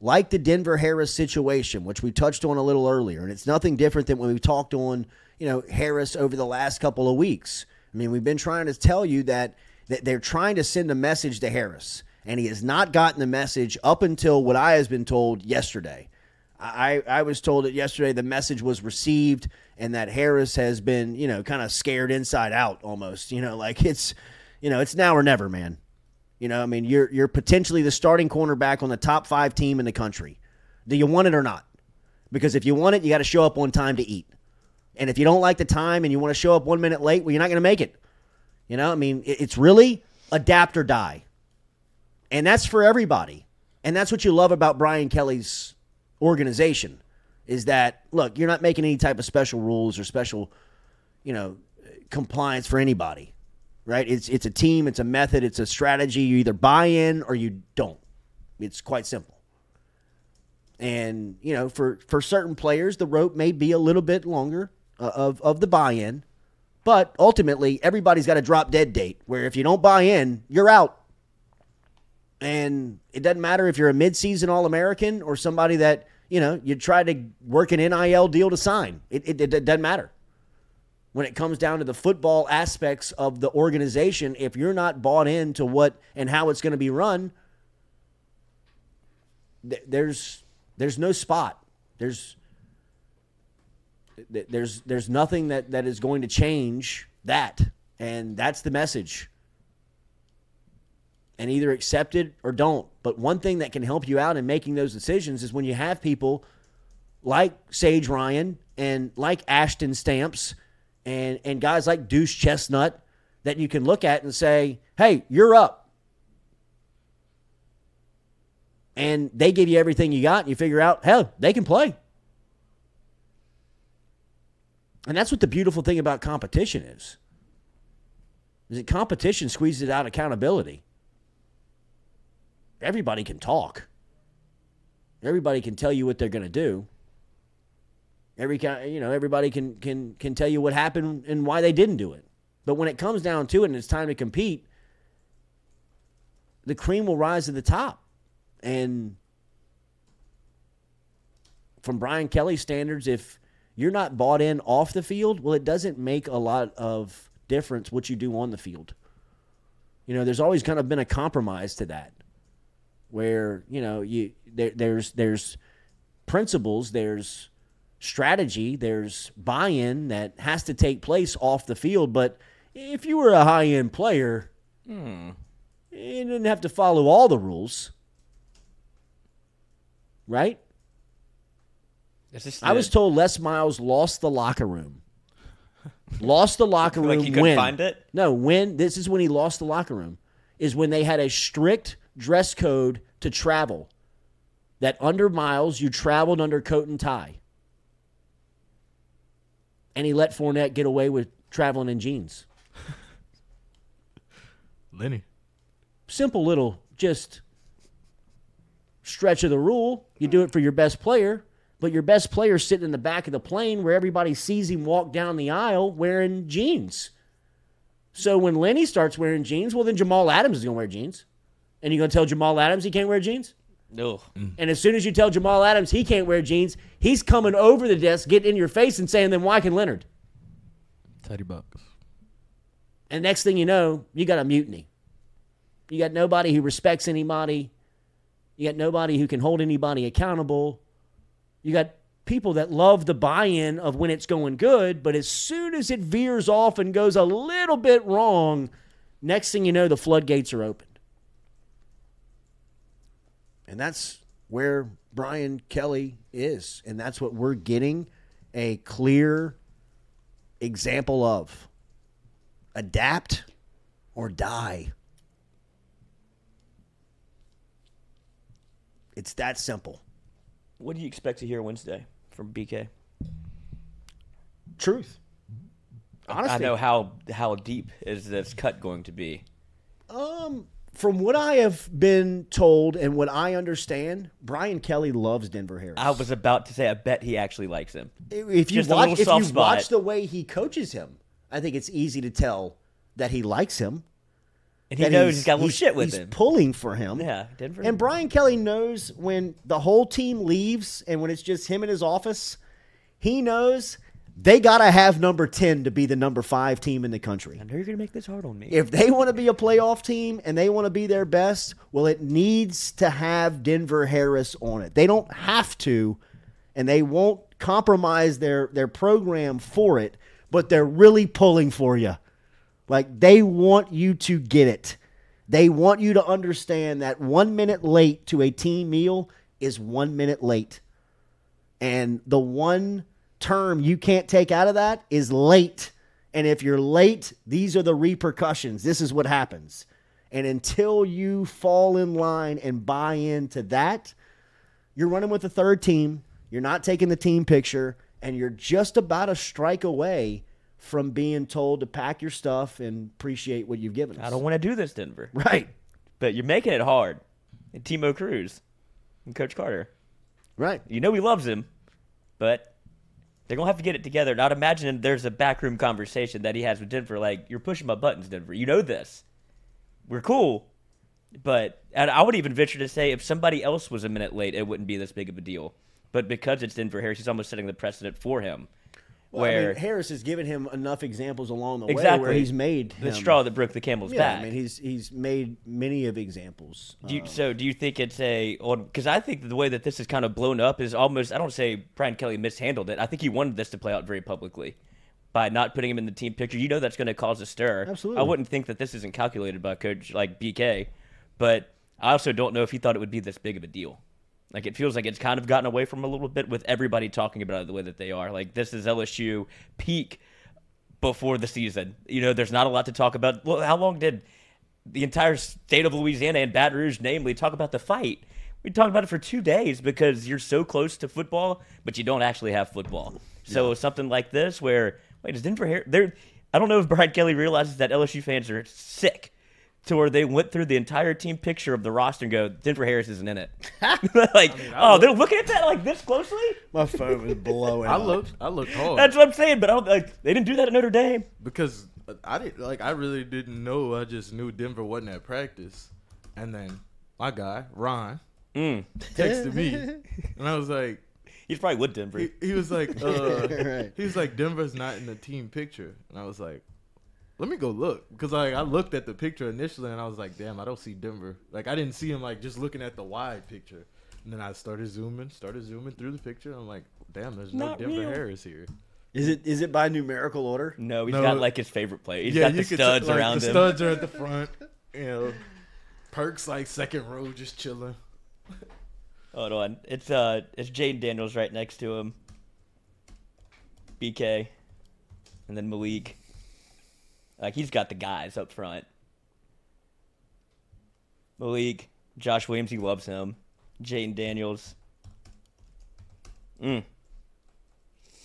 like the Denver Harris situation, which we touched on a little earlier, and it's nothing different than when we talked on, you know, Harris over the last couple of weeks. I mean, we've been trying to tell you that, that they're trying to send a message to Harris, and he has not gotten the message up until what I has been told yesterday. I, I was told that yesterday the message was received and that Harris has been, you know, kind of scared inside out almost. You know, like it's, you know, it's now or never, man. You know, I mean, you're you're potentially the starting cornerback on the top five team in the country. Do you want it or not? Because if you want it, you got to show up on time to eat. And if you don't like the time and you want to show up one minute late, well, you're not going to make it. You know, I mean, it's really adapt or die. And that's for everybody. And that's what you love about Brian Kelly's organization is that, look, you're not making any type of special rules or special, you know, compliance for anybody right? It's it's a team, it's a method, it's a strategy. You either buy in or you don't. It's quite simple. And you know, for for certain players, the rope may be a little bit longer uh, of of the buy-in, but ultimately, everybody's got a drop dead date where if you don't buy in, you're out. And it doesn't matter if you're a midseason All American or somebody that, you know, you try to work an NIL deal to sign. It, it, it doesn't matter. When it comes down to the football aspects of the organization, if you're not bought into what and how it's going to be run, th- there's there's no spot. There's th- there's there's nothing that that is going to change that, and that's the message. And either accept it or don't. But one thing that can help you out in making those decisions is when you have people like Sage Ryan and like Ashton Stamps and and guys like Deuce Chestnut that you can look at and say, "Hey, you're up." And they give you everything you got, and you figure out, hell, they can play. And that's what the beautiful thing about competition is. Is that competition squeezes out accountability. Everybody can talk. Everybody can tell you what they're going to do. Every ki- you know, everybody can can can tell you what happened and why they didn't do it. But when it comes down to it and it's time to compete, the cream will rise to the top. And from Brian Kelly's standards, if you're not bought in off the field, well, it doesn't make a lot of difference what you do on the field. You know, there's always kind of been a compromise to that, where you know you there, there's there's principles, there's strategy, there's buy-in that has to take place off the field. But if you were a high-end player, Hmm. you didn't have to follow all the rules, right? Is I was told Les Miles lost the locker room. lost the locker room Like he couldn't when? find it? No, when this is when he lost the locker room is when they had a strict dress code to travel. That under Miles you traveled under coat and tie. And he let Fournette get away with traveling in jeans. Lenny. Simple little just stretch of the rule. You do it for your best player, but your best player's sitting in the back of the plane where everybody sees him walk down the aisle wearing jeans. So when Lenny starts wearing jeans, well, then Jamal Adams is going to wear jeans. And you're going to tell Jamal Adams he can't wear jeans? No. Mm. And as soon as you tell Jamal Adams he can't wear jeans, he's coming over the desk, getting in your face and saying, then why can Leonard? Teddy Bucks. And next thing you know, you got a mutiny. You got nobody who respects anybody. You got nobody who can hold anybody accountable. You got people that love the buy in of when it's going good, but as soon as it veers off and goes a little bit wrong, next thing you know, the floodgates are opened. And that's where Brian Kelly is. And that's what we're getting a clear example of adapt or die. It's that simple. What do you expect to hear Wednesday from BK? Truth. Honestly, I Honestly. know how how deep is this cut going to be. Um, from what I have been told and what I understand, Brian Kelly loves Denver Harris. I was about to say, I bet he actually likes him. If you Just watch, if you spot. watch the way he coaches him, I think it's easy to tell that he likes him. And he knows he's got a little he's- shit with he's him. pulling for him. Yeah, Denver. And Brian Kelly knows when the whole team leaves and when it's just him in his office, he knows they got to have number 10 to be the number five team in the country. I know you're going to make this hard on me. If they want to be a playoff team and they want to be their best, well, it needs to have Denver Harris on it. They don't have to, and they won't compromise their, their program for it, but they're really pulling for you. Like they want you to get it. They want you to understand that one minute late to a team meal is one minute late. And the one term you can't take out of that is late. And if you're late, these are the repercussions. This is what happens. And until you fall in line and buy into that, you're running with the third team. You're not taking the team picture, and you're just about a strike away from being told to pack your stuff and appreciate what you've given us. I don't want to do this, Denver. Right. But you're making it hard. And Timo Cruz and Coach Carter. Right. You know he loves him, but they're to have to get it together. Not imagine there's a backroom conversation that he has with Denver. Like, you're pushing my buttons, Denver. You know this. We're cool, But I would even venture to say if somebody else was a minute late, it wouldn't be this big of a deal. But because it's Denver Harris, he's almost setting the precedent for him. Well, where I mean, Harris has given him enough examples along the way where he's made the him- straw that broke the camel's yeah, back. I mean, he's he's made many of examples. Do you, Um, so do you think it's a because I think the way that this is kind of blown up is almost I don't say Brian Kelly mishandled it. I think he wanted this to play out very publicly by not putting him in the team picture. You know that's going to cause a stir. Absolutely. I wouldn't think that this isn't calculated by coach like BK, but I also don't know if he thought it would be this big of a deal. Like it feels like it's kind of gotten away from a little bit with everybody talking about it the way that they are. Like this is LSU peak before the season. You know, there's not a lot to talk about. Well, how long did the entire state of Louisiana and Baton Rouge, namely, talk about the fight? We talked about it for two days because you're so close to football, but you don't actually have football. So something like this, where wait, is Denver here? There, I don't know if Brian Kelly realizes that LSU fans are sick to where they went through the entire team picture of the roster and go, Denver Harris isn't in it. like, oh, they're looking at that like this closely. My phone was blowing. I up. looked. I looked hard. That's what I'm saying. But I don't like they didn't do that at Notre Dame. because I didn't like. I really didn't know. I just knew Denver wasn't at practice, and then my guy Ron Mm. texted me, and I was like, He's probably with Denver. he, he was like, uh, Right. he was like, Denver's not in the team picture, and I was like, let me go look because like I looked at the picture initially, and I was like, damn, I don't see Denver. Like I didn't see him like just looking at the wide picture, and then I started zooming, started zooming through the picture. And I'm like, damn, there's no Not Denver real. Harris here. Is it is it by numerical order? No, he's No. got like his favorite play. He's got the you could studs tell, like, around the him. studs are at the front. You know, Perks like second row, just chilling. Hold on. It's uh it's Jayden Daniels right next to him. BK. And then Malik. Like he's got the guys up front. Malik, Josh Williams, he loves him. Jayden Daniels. Mm.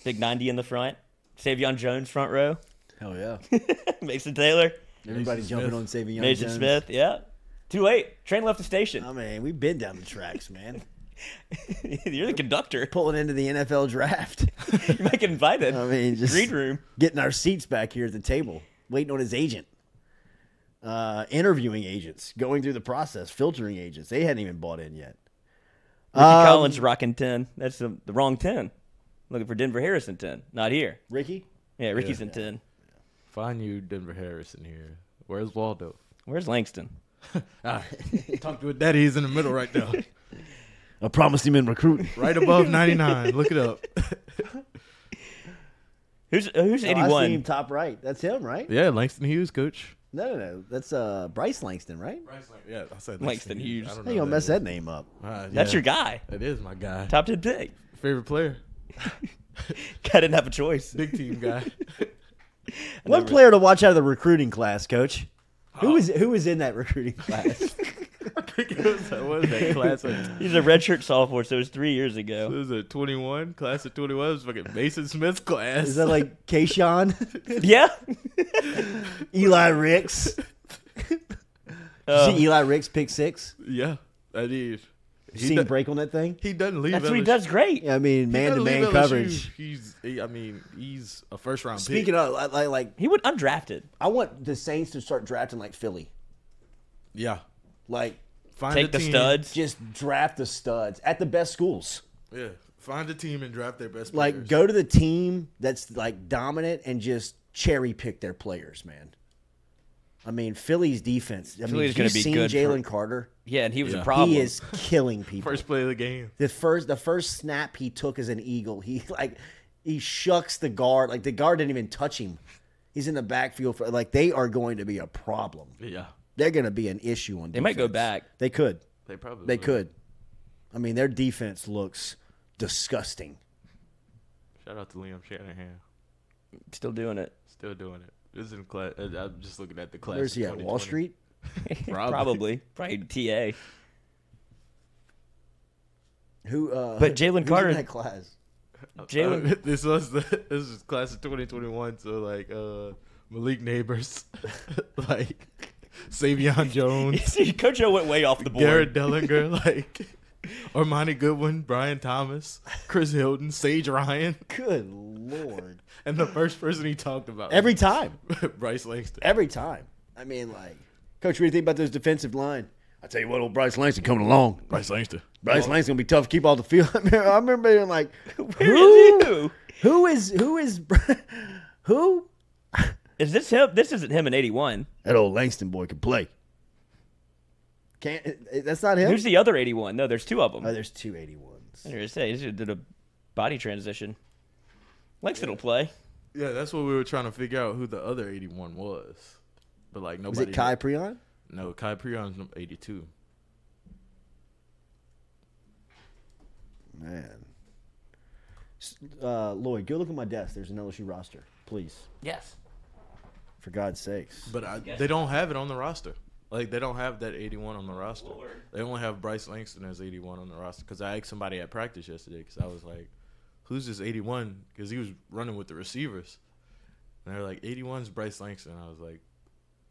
Big 90 in the front. Sai'vion Jones front row. Hell yeah! Mason Taylor. Everybody Mason jumping Smith. on Sai'vion Jones. Mason Jones. Smith, yeah. Too late. Train left the station. I mean, we've been down the tracks, man. You're the conductor. Pulling into the NFL draft. You might get invited. I mean, just Green room. getting our seats back here at the table, waiting on his agent, uh, interviewing agents, going through the process, filtering agents. They hadn't even bought in yet. Ricky Um, Collins rocking 10. That's the, the wrong 10. Looking for Denver Harrison 10. Not here. Ricky, Yeah, Ricky's Yeah. in 10. Find you Denver Harrison here. Where's Waldo? Where's Langston? Ah, talk to a daddy. He's in the middle right now, I promised him in recruiting. right above 99. Look it up. Who's uh, who's Oh, I see 81? him top right. That's him, right? Yeah, Langston Hughes, coach. No, no, no. That's uh, Bryce Langston, right? Yeah, I said Langston Hughes. I don't How you gonna mess that that name up? is. Ah, That's your guy. It is my guy. Top 10 pick. favorite player. Guy didn't have a choice. Big team guy. One player to watch out of the recruiting class, coach. Who was who was in that recruiting class? what was that class? Of, He's a redshirt sophomore, so it was three years it ago. was a 21 class of 21. It was fucking Maason Smith's class. Is that like Kayshon, Yeah. Eli Ricks? Um, see Eli Ricks pick six? yeah, I did. You He seen do- break on that thing? He doesn't leave. That's what he LSU. does great. Yeah, I mean, He man to doesn't man LSU. coverage. He's, he, I mean, he's a first round pick. Speaking of, like, like, like, He went undrafted. I want the Saints to start drafting like Philly. yeah, Like, find Take a the team, studs. just draft the studs at the best schools. Yeah, find a team and draft their best. Like, players. go to the team that's like dominant and just cherry pick their players, man. I mean, Philly's defense. I Philly's mean, gonna you've be seen good for- Jalen Carter. Yeah, and he was Yeah. a problem. He is killing people. first play of the game. the first the first snap he took as an eagle, he like he shucks the guard. Like the guard didn't even touch him. He's in the backfield for like they are going to be a problem. Yeah, They're going to be an issue on. Defense. They might go back. They could. they probably They will. could. I mean, their defense looks disgusting. Shout out to Liam Shanahan, Still doing it. still doing it. This is in class. uh, I'm just looking at the class. Where's he at? Wall Street? Probably. Probably TA. Who? Uh, But Jalen Carter- in that class. Jalen. Uh, this was the this is class of 2021. So like uh Malik Nabers, like Savion Jones, Coach O went way off the board. Garrett Dellinger, like Armoni Goodwin, Brian Thomas, Chris Hilton, Sage Ryan, Good lord! and the first person he talked about Every time. Bryce Langston. Every time. I mean, like, coach, what do you think about this defensive line? I tell you what, old Bryce Langston coming along. Bryce Langston. Bryce Langston gonna be tough to keep off the field. I remember, I remember being like, who? Is who is who is who? Is this him? This isn't him in '81. That old Langston boy can play. Can't that's not him. Who's the other '81? No, there's two of them. Oh, there's two 81s. I was gonna say he just did a body transition. Langston will play. Yeah, that's what we were trying to figure out who the other 81 was. But like Was nobody. it Kai Prion? No, Kai Prion's num- 82. Man. Uh, Lloyd, go look at my desk. There's an LSU roster, please. Yes. For God's sakes. But I, they don't have it on the roster. Like they don't have that 81 on the roster. They only have Bryce Langston as 81 on the roster. Because I asked somebody at practice yesterday. Because I was like, "Who's this 81?" Because he was running with the receivers, and they're like, "81's Bryce Langston." I was like,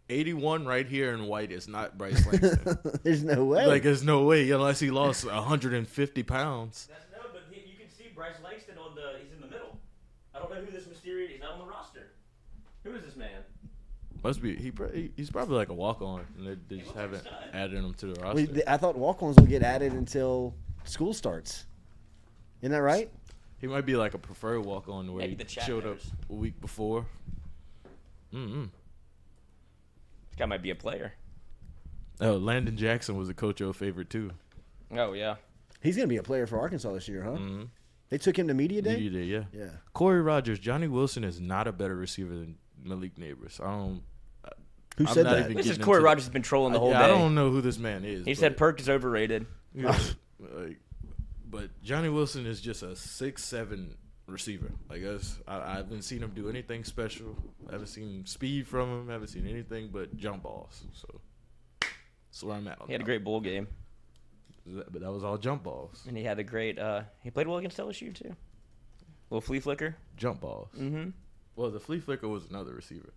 "81 right here in white is not Bryce Langston." There's no way. Like there's no way unless he lost 150 pounds. No, but he, you can see Bryce Langston on the. He's in the middle. I don't know who this mysterious. He's not on the roster. Who is this man? Must be he. he- He's probably like a walk on, and they, they just haven't added him to the roster. Wait, th- I thought walk-ons will get added until school starts. Isn't that right? He might be like a preferred walk on where Maybe he the chat showed up a week before. Mm-hmm. This guy might be a player. Oh, Landon Jackson was a Coach O favorite too. Oh yeah. He's going to be a player for Arkansas this year, huh? They took him to media day. Media day, yeah. Yeah. Corey Rogers, Johnny Wilson is not a better receiver than Malik Nabers. I don't. Who I'm said not that? even This is getting Corey into Rogers has been trolling the whole yeah, day. I don't know who this man is. He but- said Perk is overrated. Yeah, like, but Johnny Wilson is just a six seven receiver. Like us, I, I haven't seen him do anything special. I haven't seen speed from him. I haven't seen anything but jump balls. So that's where I'm at. On He had a that. great bowl game, But that was all jump balls. and he had a great. uh He played well against LSU too. Little flea flicker. Jump balls. Mm-hmm. Well, the flea flicker was another receiver.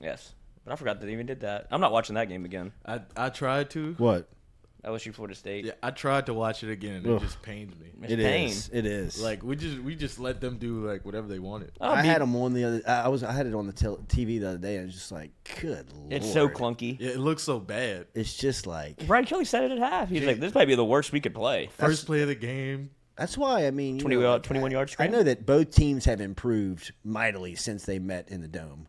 Yes, but I forgot that they even did that. I'm not watching that game again. I I tried to. What? LSU Florida State. Yeah, I tried to watch it again, and Ugh. it just pains me. It's It pain. is. It is. Like we just we just let them do like whatever they wanted. Oh, I be- had him on the other. I I was. I had it on the tel- TV the other day, and it's just like, good lord. It's so clunky. Yeah, it looks so bad. It's just like Brian Kelly said it at half. He's like, "This might be the worst we could play." First play of the game. That's why I mean, you 20 know, yard- 21 yard I screen? know that both teams have improved mightily since they met in the dome.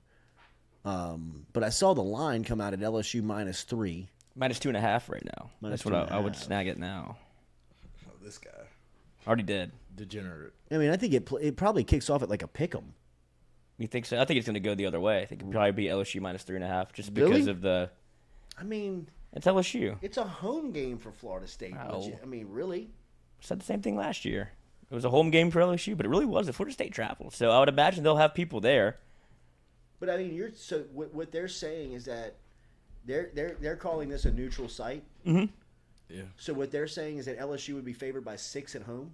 Um, but I saw the line come out at LSU minus three. Minus two and a half right now. Minus That's what two I, and a I would snag it now. Oh, this guy Already did. degenerate. I mean, I think it it probably kicks off at like a pick 'em. You think so? I think it's going to go the other way. I think it'll probably be LSU minus three and a half, just Really? because of the. I mean, It's LSU. it's a home game for Florida State. Ow. legit- I mean, really? Said the same thing last year. It was a home game for LSU, but it really was. The Florida State traveled, so I would imagine they'll have people there. But I mean, you're so what, what they're saying is that they're they're they're calling this a neutral site. Mm-hmm. Yeah. So what they're saying is that LSU would be favored by six at home.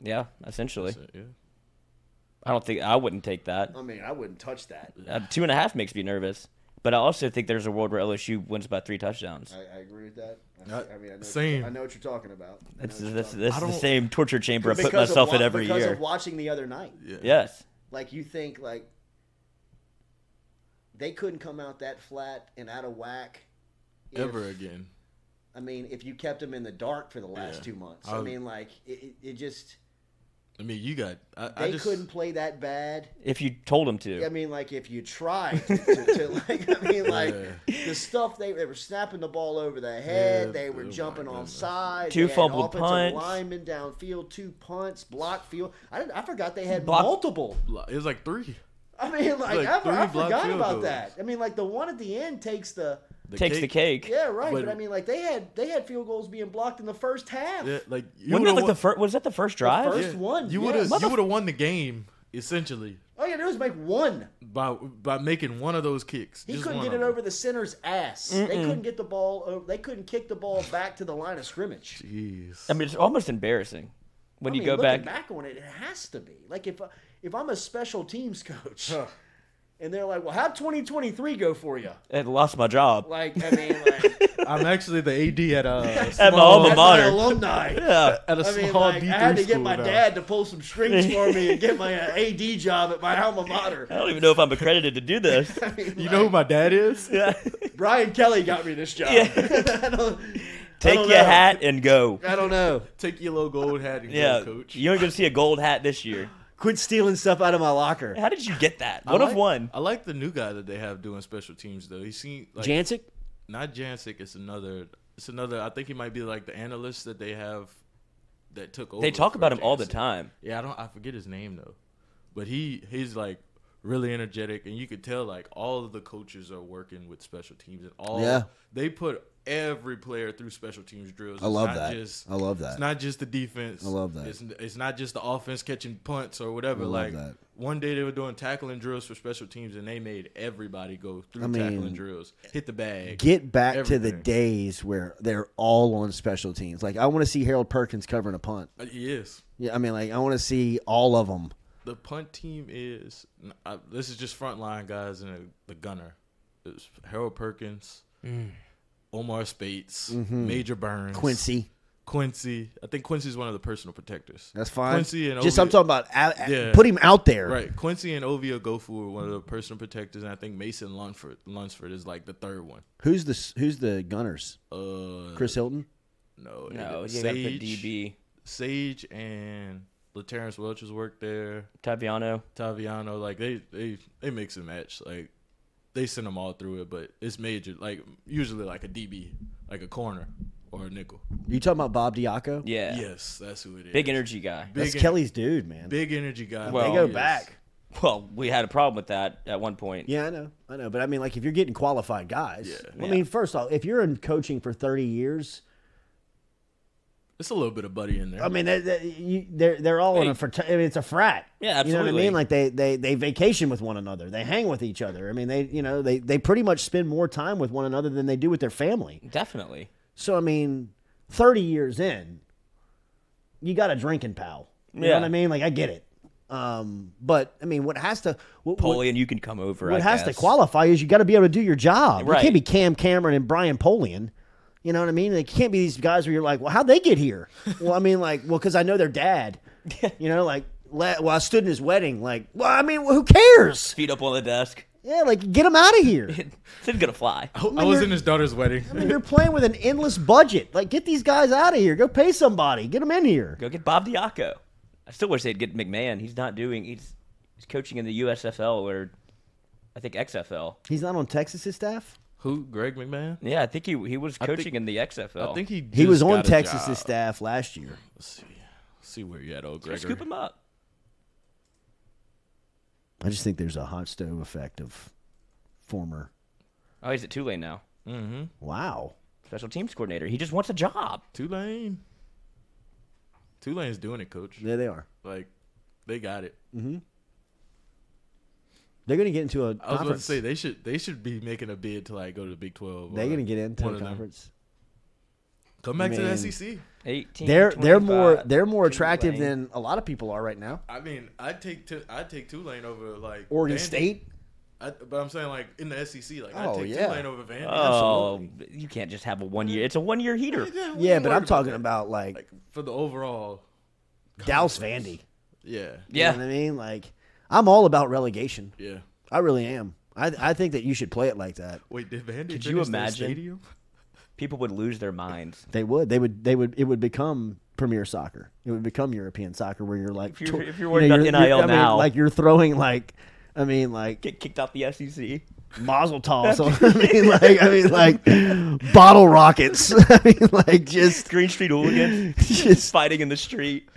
Yeah, essentially. It, yeah. I don't think I wouldn't take that. I mean, I wouldn't touch that. Uh, two and a half makes me nervous, but I also think there's a world where LSU wins by three touchdowns. I, I agree with that. I, Uh, I mean, I know same. I know what you're talking about. I This know is what you're this, this I is the same torture chamber I put Because of myself wa- in every because year. of watching the other night. Yeah. Yes. Like you think like they couldn't come out that flat and out of whack if- Ever again. I mean, if you kept them in the dark for the last Yeah. two months, I I, mean, like it, it, it just I mean, you got. I, they I just, couldn't play that bad. If you told them to. I mean, like if you tried to, to, to like, I mean, like Yeah. the stuff they they were snapping the ball over the head, Yeah, they oh were oh jumping on goodness. sides, Two they had fumbled punts. linemen downfield, two punts, block field. I didn't, I forgot they had Block- multiple. It was like three. I mean, like, Like I, I forgot about goals. that. I mean, like the one at the end takes the The Takes the cake. yeah right, but, But- I mean, like they had they had field goals being blocked in the first half. Yeah, like you Wasn't that would've like the first? Was that the first drive? first one, You yeah. would have. Mother- You would have won the game essentially All you had to do was make one. by by making one of those kicks. He Just couldn't get it over the center's ass. They couldn't get the ball. Over, they couldn't kick the ball back to the line of scrimmage. Jeez. I mean, it's almost embarrassing when I you mean, go looking back. back on it, it has to be like if if I'm a special teams coach, and they're like, "Well, how'd 2023 go for you?" I lost my job. Like, I mean, like, I'm actually the AD at a At my alma mater. alumni. Yeah. At a I mean, small like, D3 I had to get my now. dad to pull some strings for me and get my uh, AD job at my alma mater. I don't even know if I'm accredited to do this. You know who my dad is? Yeah. Brian Kelly got me this job. Yeah. I don't, I Take your know. hat and go. I don't know. Take your little gold hat and Yeah, go, coach. you ain't gonna see a gold hat this year. Quit stealing stuff out of my locker. How did you get that? I One of one. I like the new guy that they have doing special teams though. He seen like Jancic? Not Jancic. It's another. It's another. I think he might be like the analyst that they have that took over. They talk for about him all the time. Yeah, I don't. I forget his name though, but he he's like really energetic, and you could tell like all of the coaches are working with special teams and all. Yeah. They put every player through special teams drills. I love that. Just, I love that. It's not just the defense. I love that. It's, it's not just the offense catching punts or whatever. Like that. one day they were doing tackling drills for special teams, and they made everybody go through I mean, tackling drills, hit the bag, Get back to the days where they're all on special teams. Like I want to see Harold Perkins covering a punt. Uh, He is. Yeah, I mean, like I want to see all of them. The punt team is. Uh, this is just frontline guys and a, the gunner. It's Harold Perkins, Mm. Omar Speights, Mhm. Major Burns, Quincy. Quincy. I think Quincy's one of the personal protectors. That's fine. Quincy and Just I'm talking about out- put him out there. Right. Quincy and Ovia Gofu are one of the personal protectors, and I think Mason Lunsford Lunsford is like the third one. Who's the Who's the Gunners? Uh, Chris Hilton. No, No, no. you gotta put Sage, DB. Sage and Laterrance Welch has worked there. Taviano. Taviano, like they they they mix and match. Like they send them all through it, but it's major. Like usually like a DB, like a corner or a nickel. You talking about Bob Diaco? Yeah. Yes, that's who it is. Big energy guy. That's en- Kelly's dude, man. Big energy guy. Well, they go Yes. back. Well, we had a problem with that at one point. Yeah, I know, I know, but I mean, like if you're getting qualified guys, Yeah. I mean, first off, if you're in coaching for 30 years, It's a little bit of buddy in there. I mean, they, they, you, they're they're all in a frat- I mean, it's a frat. Yeah, absolutely. You know what I mean? Like they they they vacation with one another. They hang with each other. I mean, they you know they they pretty much spend more time with one another than they do with their family. Definitely. So I mean, 30 years in, you got a drinking pal. You know Yeah. what I mean? Like I get it. Um, but I mean, what has to what, what- Polian, you can come over. what I has guess. to qualify is you got to be able to do your job. You can't be Cam Cameron and Brian Polian. You know what I mean? They can't be these guys where you're like, well, how'd they get here? well, I mean, like, well, because I know their dad. you know, like, le- well, I stood in his wedding. Like, well, I mean, who cares? Feet up on the desk. Yeah, like, get him out of here. It's gonna fly. I, I was in his daughter's wedding. I mean, you're playing with an endless budget. Like, get these guys out of here. Go pay somebody. Get them in here. Go get Bob Diaco. I still wish they'd get McMahon. He's not doing. He's he's coaching in the USFL or I think XFL. He's not on Texas's staff. Who? Greg McMahon? Yeah, I think he he was I think- coaching in the XFL. I think he He was just on got a Texas's job. staff last year. Let's see. see where you at, old So Gregor. scoop him up. I just think there's a hot stove effect of former. Oh, he's at Tulane now. Mm-hmm. Wow. Special teams coordinator. He just wants a job. Tulane. Tulane's doing it, coach. Yeah, they are. Like, they got it. Mm-hmm. They're going to get into a I was about to say they should they should be making a bid to like go to the Big Twelve. They're going to get into a of them. conference. Come back to the SEC. 18. They're they're more they're more attractive Tulane. than a lot of people are right now. I mean, I'd take Tu- I'd take Tulane over like Oregon Vandy. State. I, but I'm saying like in the SEC, like I'd Oh, take yeah. Tulane over Vandy. Oh, Absolutely. you can't just have a one year. It's a one year heater. Yeah, we Yeah, but I'm talking that. about like, like for the overall. Dallas conference. Vandy. Yeah. You Yeah. know what I mean? Like, I'm all about relegation. Yeah. I really am. I I think that you should play it like that. Wait, did Vandy Could you their imagine? stadium? People would lose their minds. They would. They would. They would. It would become Premier Soccer. It would become European soccer, where you're like, If you're- to- if you're you know, about you're- you're- NIL I mean, now. like you're throwing like, I mean, like Get kicked out the SEC. Mazel tov. So, I mean, like, I mean, like bottle rockets. I mean, like just Green Street hooligans Just- fighting in the street.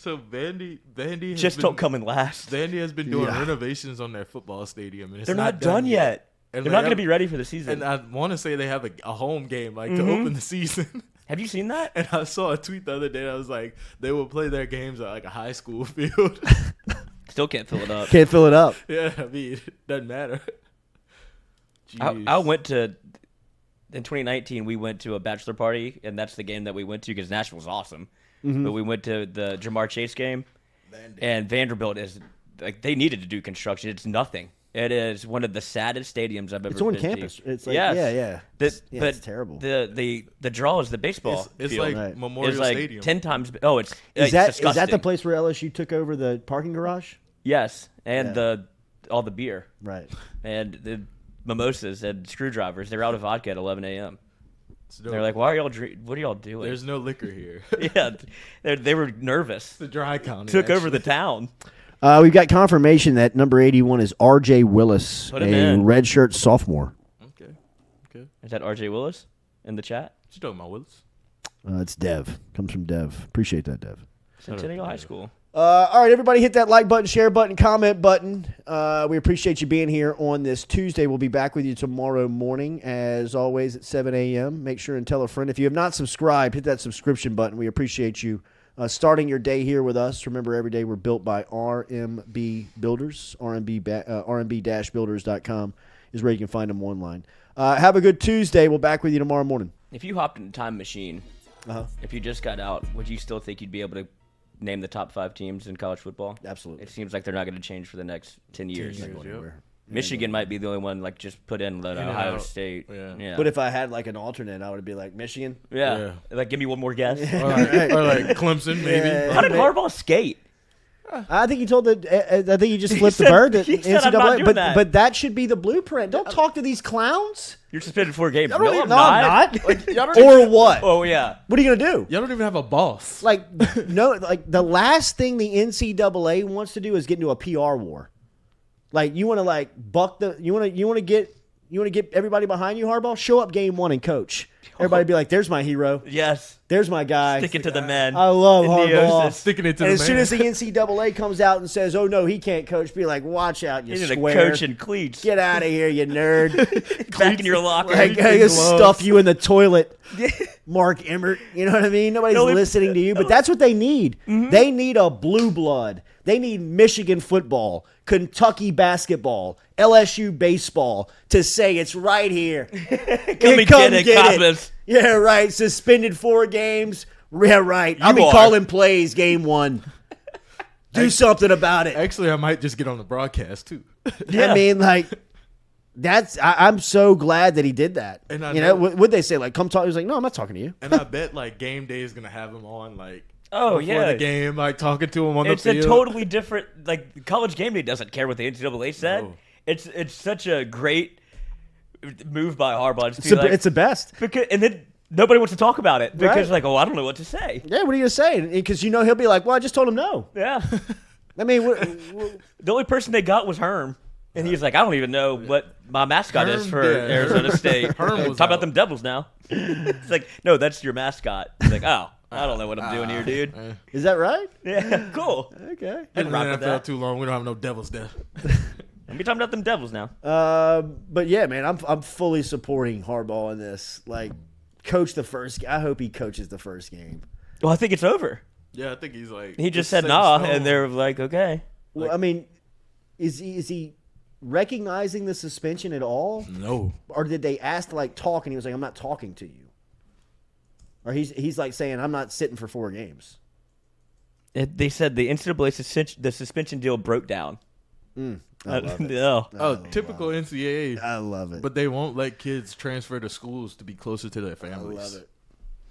So Vandy, Vandy has Just been, don't come in last. Vandy has been doing Yeah. renovations on their football stadium, and it's They're not, done yet. And They're they not going to be ready for the season. And I want to say they have a, a home game like to Mhm. open the season. have you seen that? And I saw a tweet the other day. I was like, they will play their games at like a high school field. Still can't fill it up. can't fill it up. yeah, I mean, it doesn't matter. I, I went to in 2019. We went to a bachelor party, and that's the game that we went to because Nashville's awesome. Mm-hmm. But we went to the Ja'Marr Chase game, and Vanderbilt is like they needed to do construction. It's nothing. It is one of the saddest stadiums I've ever. It's on been to. campus. It's like- Yes. yeah, yeah. The- It's- yeah, but it's terrible. The the the draw is the baseball. It's- it's field. like Right. Memorial It's like Stadium. Ten times. Oh, it's Is it's that is that the place where LSU took over the parking garage? Yes, and Yeah. the all the beer. Right. And the mimosas and screwdrivers. They're out of vodka at 11 a.m. no- They're like, why are y'all? Drink- what are y'all doing? There's no liquor here. yeah, they they were nervous. the dry county Took over the town. Uh, we've got confirmation that number 81 is R.J. Willis, a in. redshirt sophomore. Okay. Okay. Is that R.J. Willis in the chat? What you talking about, Willis? Uh, it's Dev. Comes from Dev. Appreciate that, Dev. Centennial High School. Uh, all right, everybody, hit that like button, share button, comment button. Uh, we appreciate you being here on this Tuesday. We'll be back with you tomorrow morning, as always, at 7 a.m. Make sure and tell a friend. If you have not subscribed, hit that subscription button. We appreciate you uh, starting your day here with us. Remember, every day we're built by RMB Builders. RMB, ba- uh, RMB-builders.com is where you can find them online. Uh, have a good Tuesday. We'll back with you tomorrow morning. If you hopped in a time machine, Uh-huh. if you just got out, would you still think you'd be able to name the top five teams in college football? Absolutely. It seems like they're not going to change for the next ten years. years, yep. Michigan might be the only one like just put in let In and Ohio out. State. Yeah. yeah. But if I had like an alternate, I would be like Michigan. yeah. like give me one more guess. Or like, or like Clemson, maybe. Yeah. How did Harbaugh skate? I think he told the. uh, uh, I think he just He flipped the said- bird. That he said, "I'm not doing but that." but that should be the blueprint. Don't talk to these clowns. You're suspended for games. I No, don't even- I'm no, I'm not. not. Like, y'all don't or even- what? Oh yeah. What are you gonna do? Y'all don't even have a boss. Like no, like the last thing the NCAA wants to do is get into a PR war. Like you want to like buck the you want to you want to get you want to get everybody behind you. Harbaugh, show up game one and coach. Everybody be like, "There's my hero. Yes. There's my guy." Sticking to the men. I love In the Harbaugh. Oasis. Sticking it to and the as soon man. as the NCAA comes out and says, "Oh no, he can't coach," be like, "Watch out, you He's in a square. coach in cleats. Get out of here, you nerd." Back in your locker. like, I just stuff you in the toilet. Mark Emmert, you know what I mean? Nobody's No, it- listening to you, but that's what they need. Mm-hmm. They need a blue blood. They need Michigan football, Kentucky basketball, LSU baseball to say it's right here. Come and get it, Cosmos. Yeah, right. Suspended four games. Yeah, right. I'll be are. calling plays game one. Do something about it. Actually, I might just get on the broadcast too. yeah. I mean, like, that's. I, I'm so glad that he did that. And I you know, know- what would they say? Like, come talk. He was like, no, I'm not talking to you. And I bet like game day is gonna have him on like Oh, before yeah. the game, like talking to him on It's the field. It's a totally different like college game day doesn't care what the NCAA said. No. It's it's such a great move by Harbaugh. It's, be the- like- it's the best. because and then nobody wants to talk about it because Right. like oh I don't know what to say. Yeah, what are you gonna say? Because you know he'll be like, well, I just told him no. Yeah. I mean, what, what- the only person they got was Herm. And he's like, I don't even know what my mascot is for yeah. Arizona State. Herm was Talk about them Devils now. it's like, no, that's your mascot. He's like, oh, I don't know what I'm doing here, dude. is that right? Yeah, cool. Okay. Been in rock the with NFL that. too long. We don't have no devils there. Let me talk about them Devils now. Uh, but yeah, man, I'm I'm fully supporting Harbaugh in this. Like, coach the first. I hope he coaches the first game. Well, I think it's over. Yeah, I think he's like He just it's said set nah, stone. and they're like, okay. Well, I mean, is he is he recognizing the suspension at all, no. or did they ask to like talk and he was like, I'm not talking to you, or he's he's like saying, I'm not sitting for four games. It, they said the NCAA suspension, the suspension deal broke down. Mm, Uh, I love it. no. Oh, typical NCAA. I love it. But they won't let kids transfer to schools to be closer to their families. love it.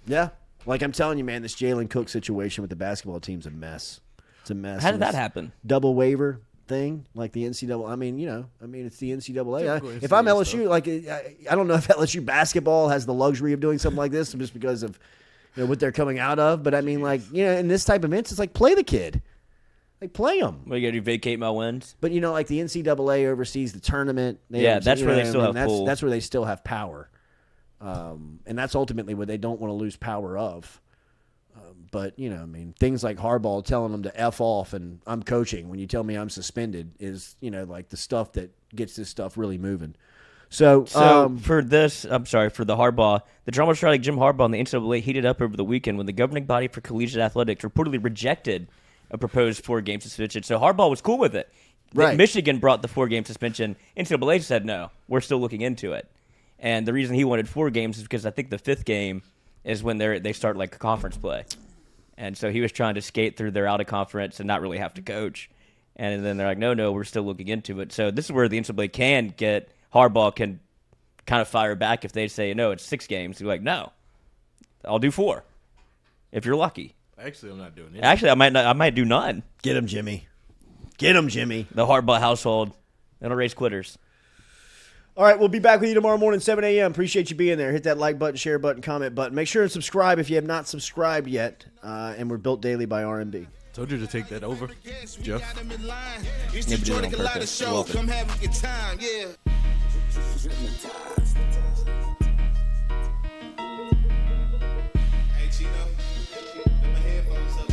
Yeah, like I'm telling you, man, this Jalen Cook situation with the basketball team's a mess. It's a mess. How did that happen? Double waiver thing, like the NCAA. I mean, you know, I mean, it's the NCAA. I, if I'm NCAA LSU, like, I, I don't know if LSU basketball has the luxury of doing something like this just because of you know what they're coming out of. But I mean, like, you know, in this type of events, it's like play the kid, like play them. What you got to do? Vacate my wins? But you know, like the NCAA oversees the tournament. They Yeah, that's where they what I still mean? have that's. That's where they still have power, um, and that's ultimately what they don't want to lose power of. But you know, I mean, things like Harbaugh telling them to f off and I'm coaching when you tell me I'm suspended is you know like the stuff that gets this stuff really moving. So, So um, for this, I'm sorry for the Harbaugh. The drama surrounding Jim Harbaugh and the NCAA heated up over the weekend when the governing body for collegiate athletics reportedly rejected a proposed four-game suspension. So Harbaugh was cool with it. Right. Michigan brought the four-game suspension. NCAA said no. We're still looking into it. And the reason he wanted four games is because I think the fifth game is when they they start like conference play, and so he was trying to skate through their out of conference and not really have to coach. And then they're like, no, no, we're still looking into it. So this is where the NCAA can get Harbaugh can kind of fire back if they say no, it's six games. You're like, no, I'll do four if you're lucky. Actually, I'm not doing it. Actually, I might not. I might do none. Get him, Jimmy. Get him, Jimmy. The Harbaugh household. It'll raise quitters. All right, we'll be back with you tomorrow morning, 7 a.m. Appreciate you being there. Hit that like button, share button, comment button. Make sure and subscribe if you have not subscribed yet. Uh, and we're built daily by RMB. Told you to take that over, Jeff. It's the Maybe do on Jordy Culotta purpose. Show. Welcome. Come have a good time, yeah. Hey, Chino. Put my headphones up,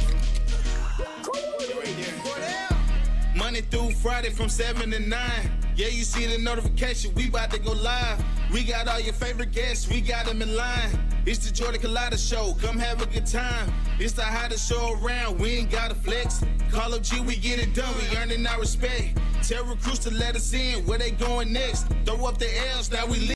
bro. You right there. Monday through Friday from 7 to 9. Yeah, you see the notification. We about to go live. We got all your favorite guests. We got them in line. It's the Jordy Culotta Show. Come have a good time. It's the hottest show around. We ain't got to flex. Call up G, we get it done. We earning our respect. Tell recruits to let us in. Where they going next? Throw up the L's. Now we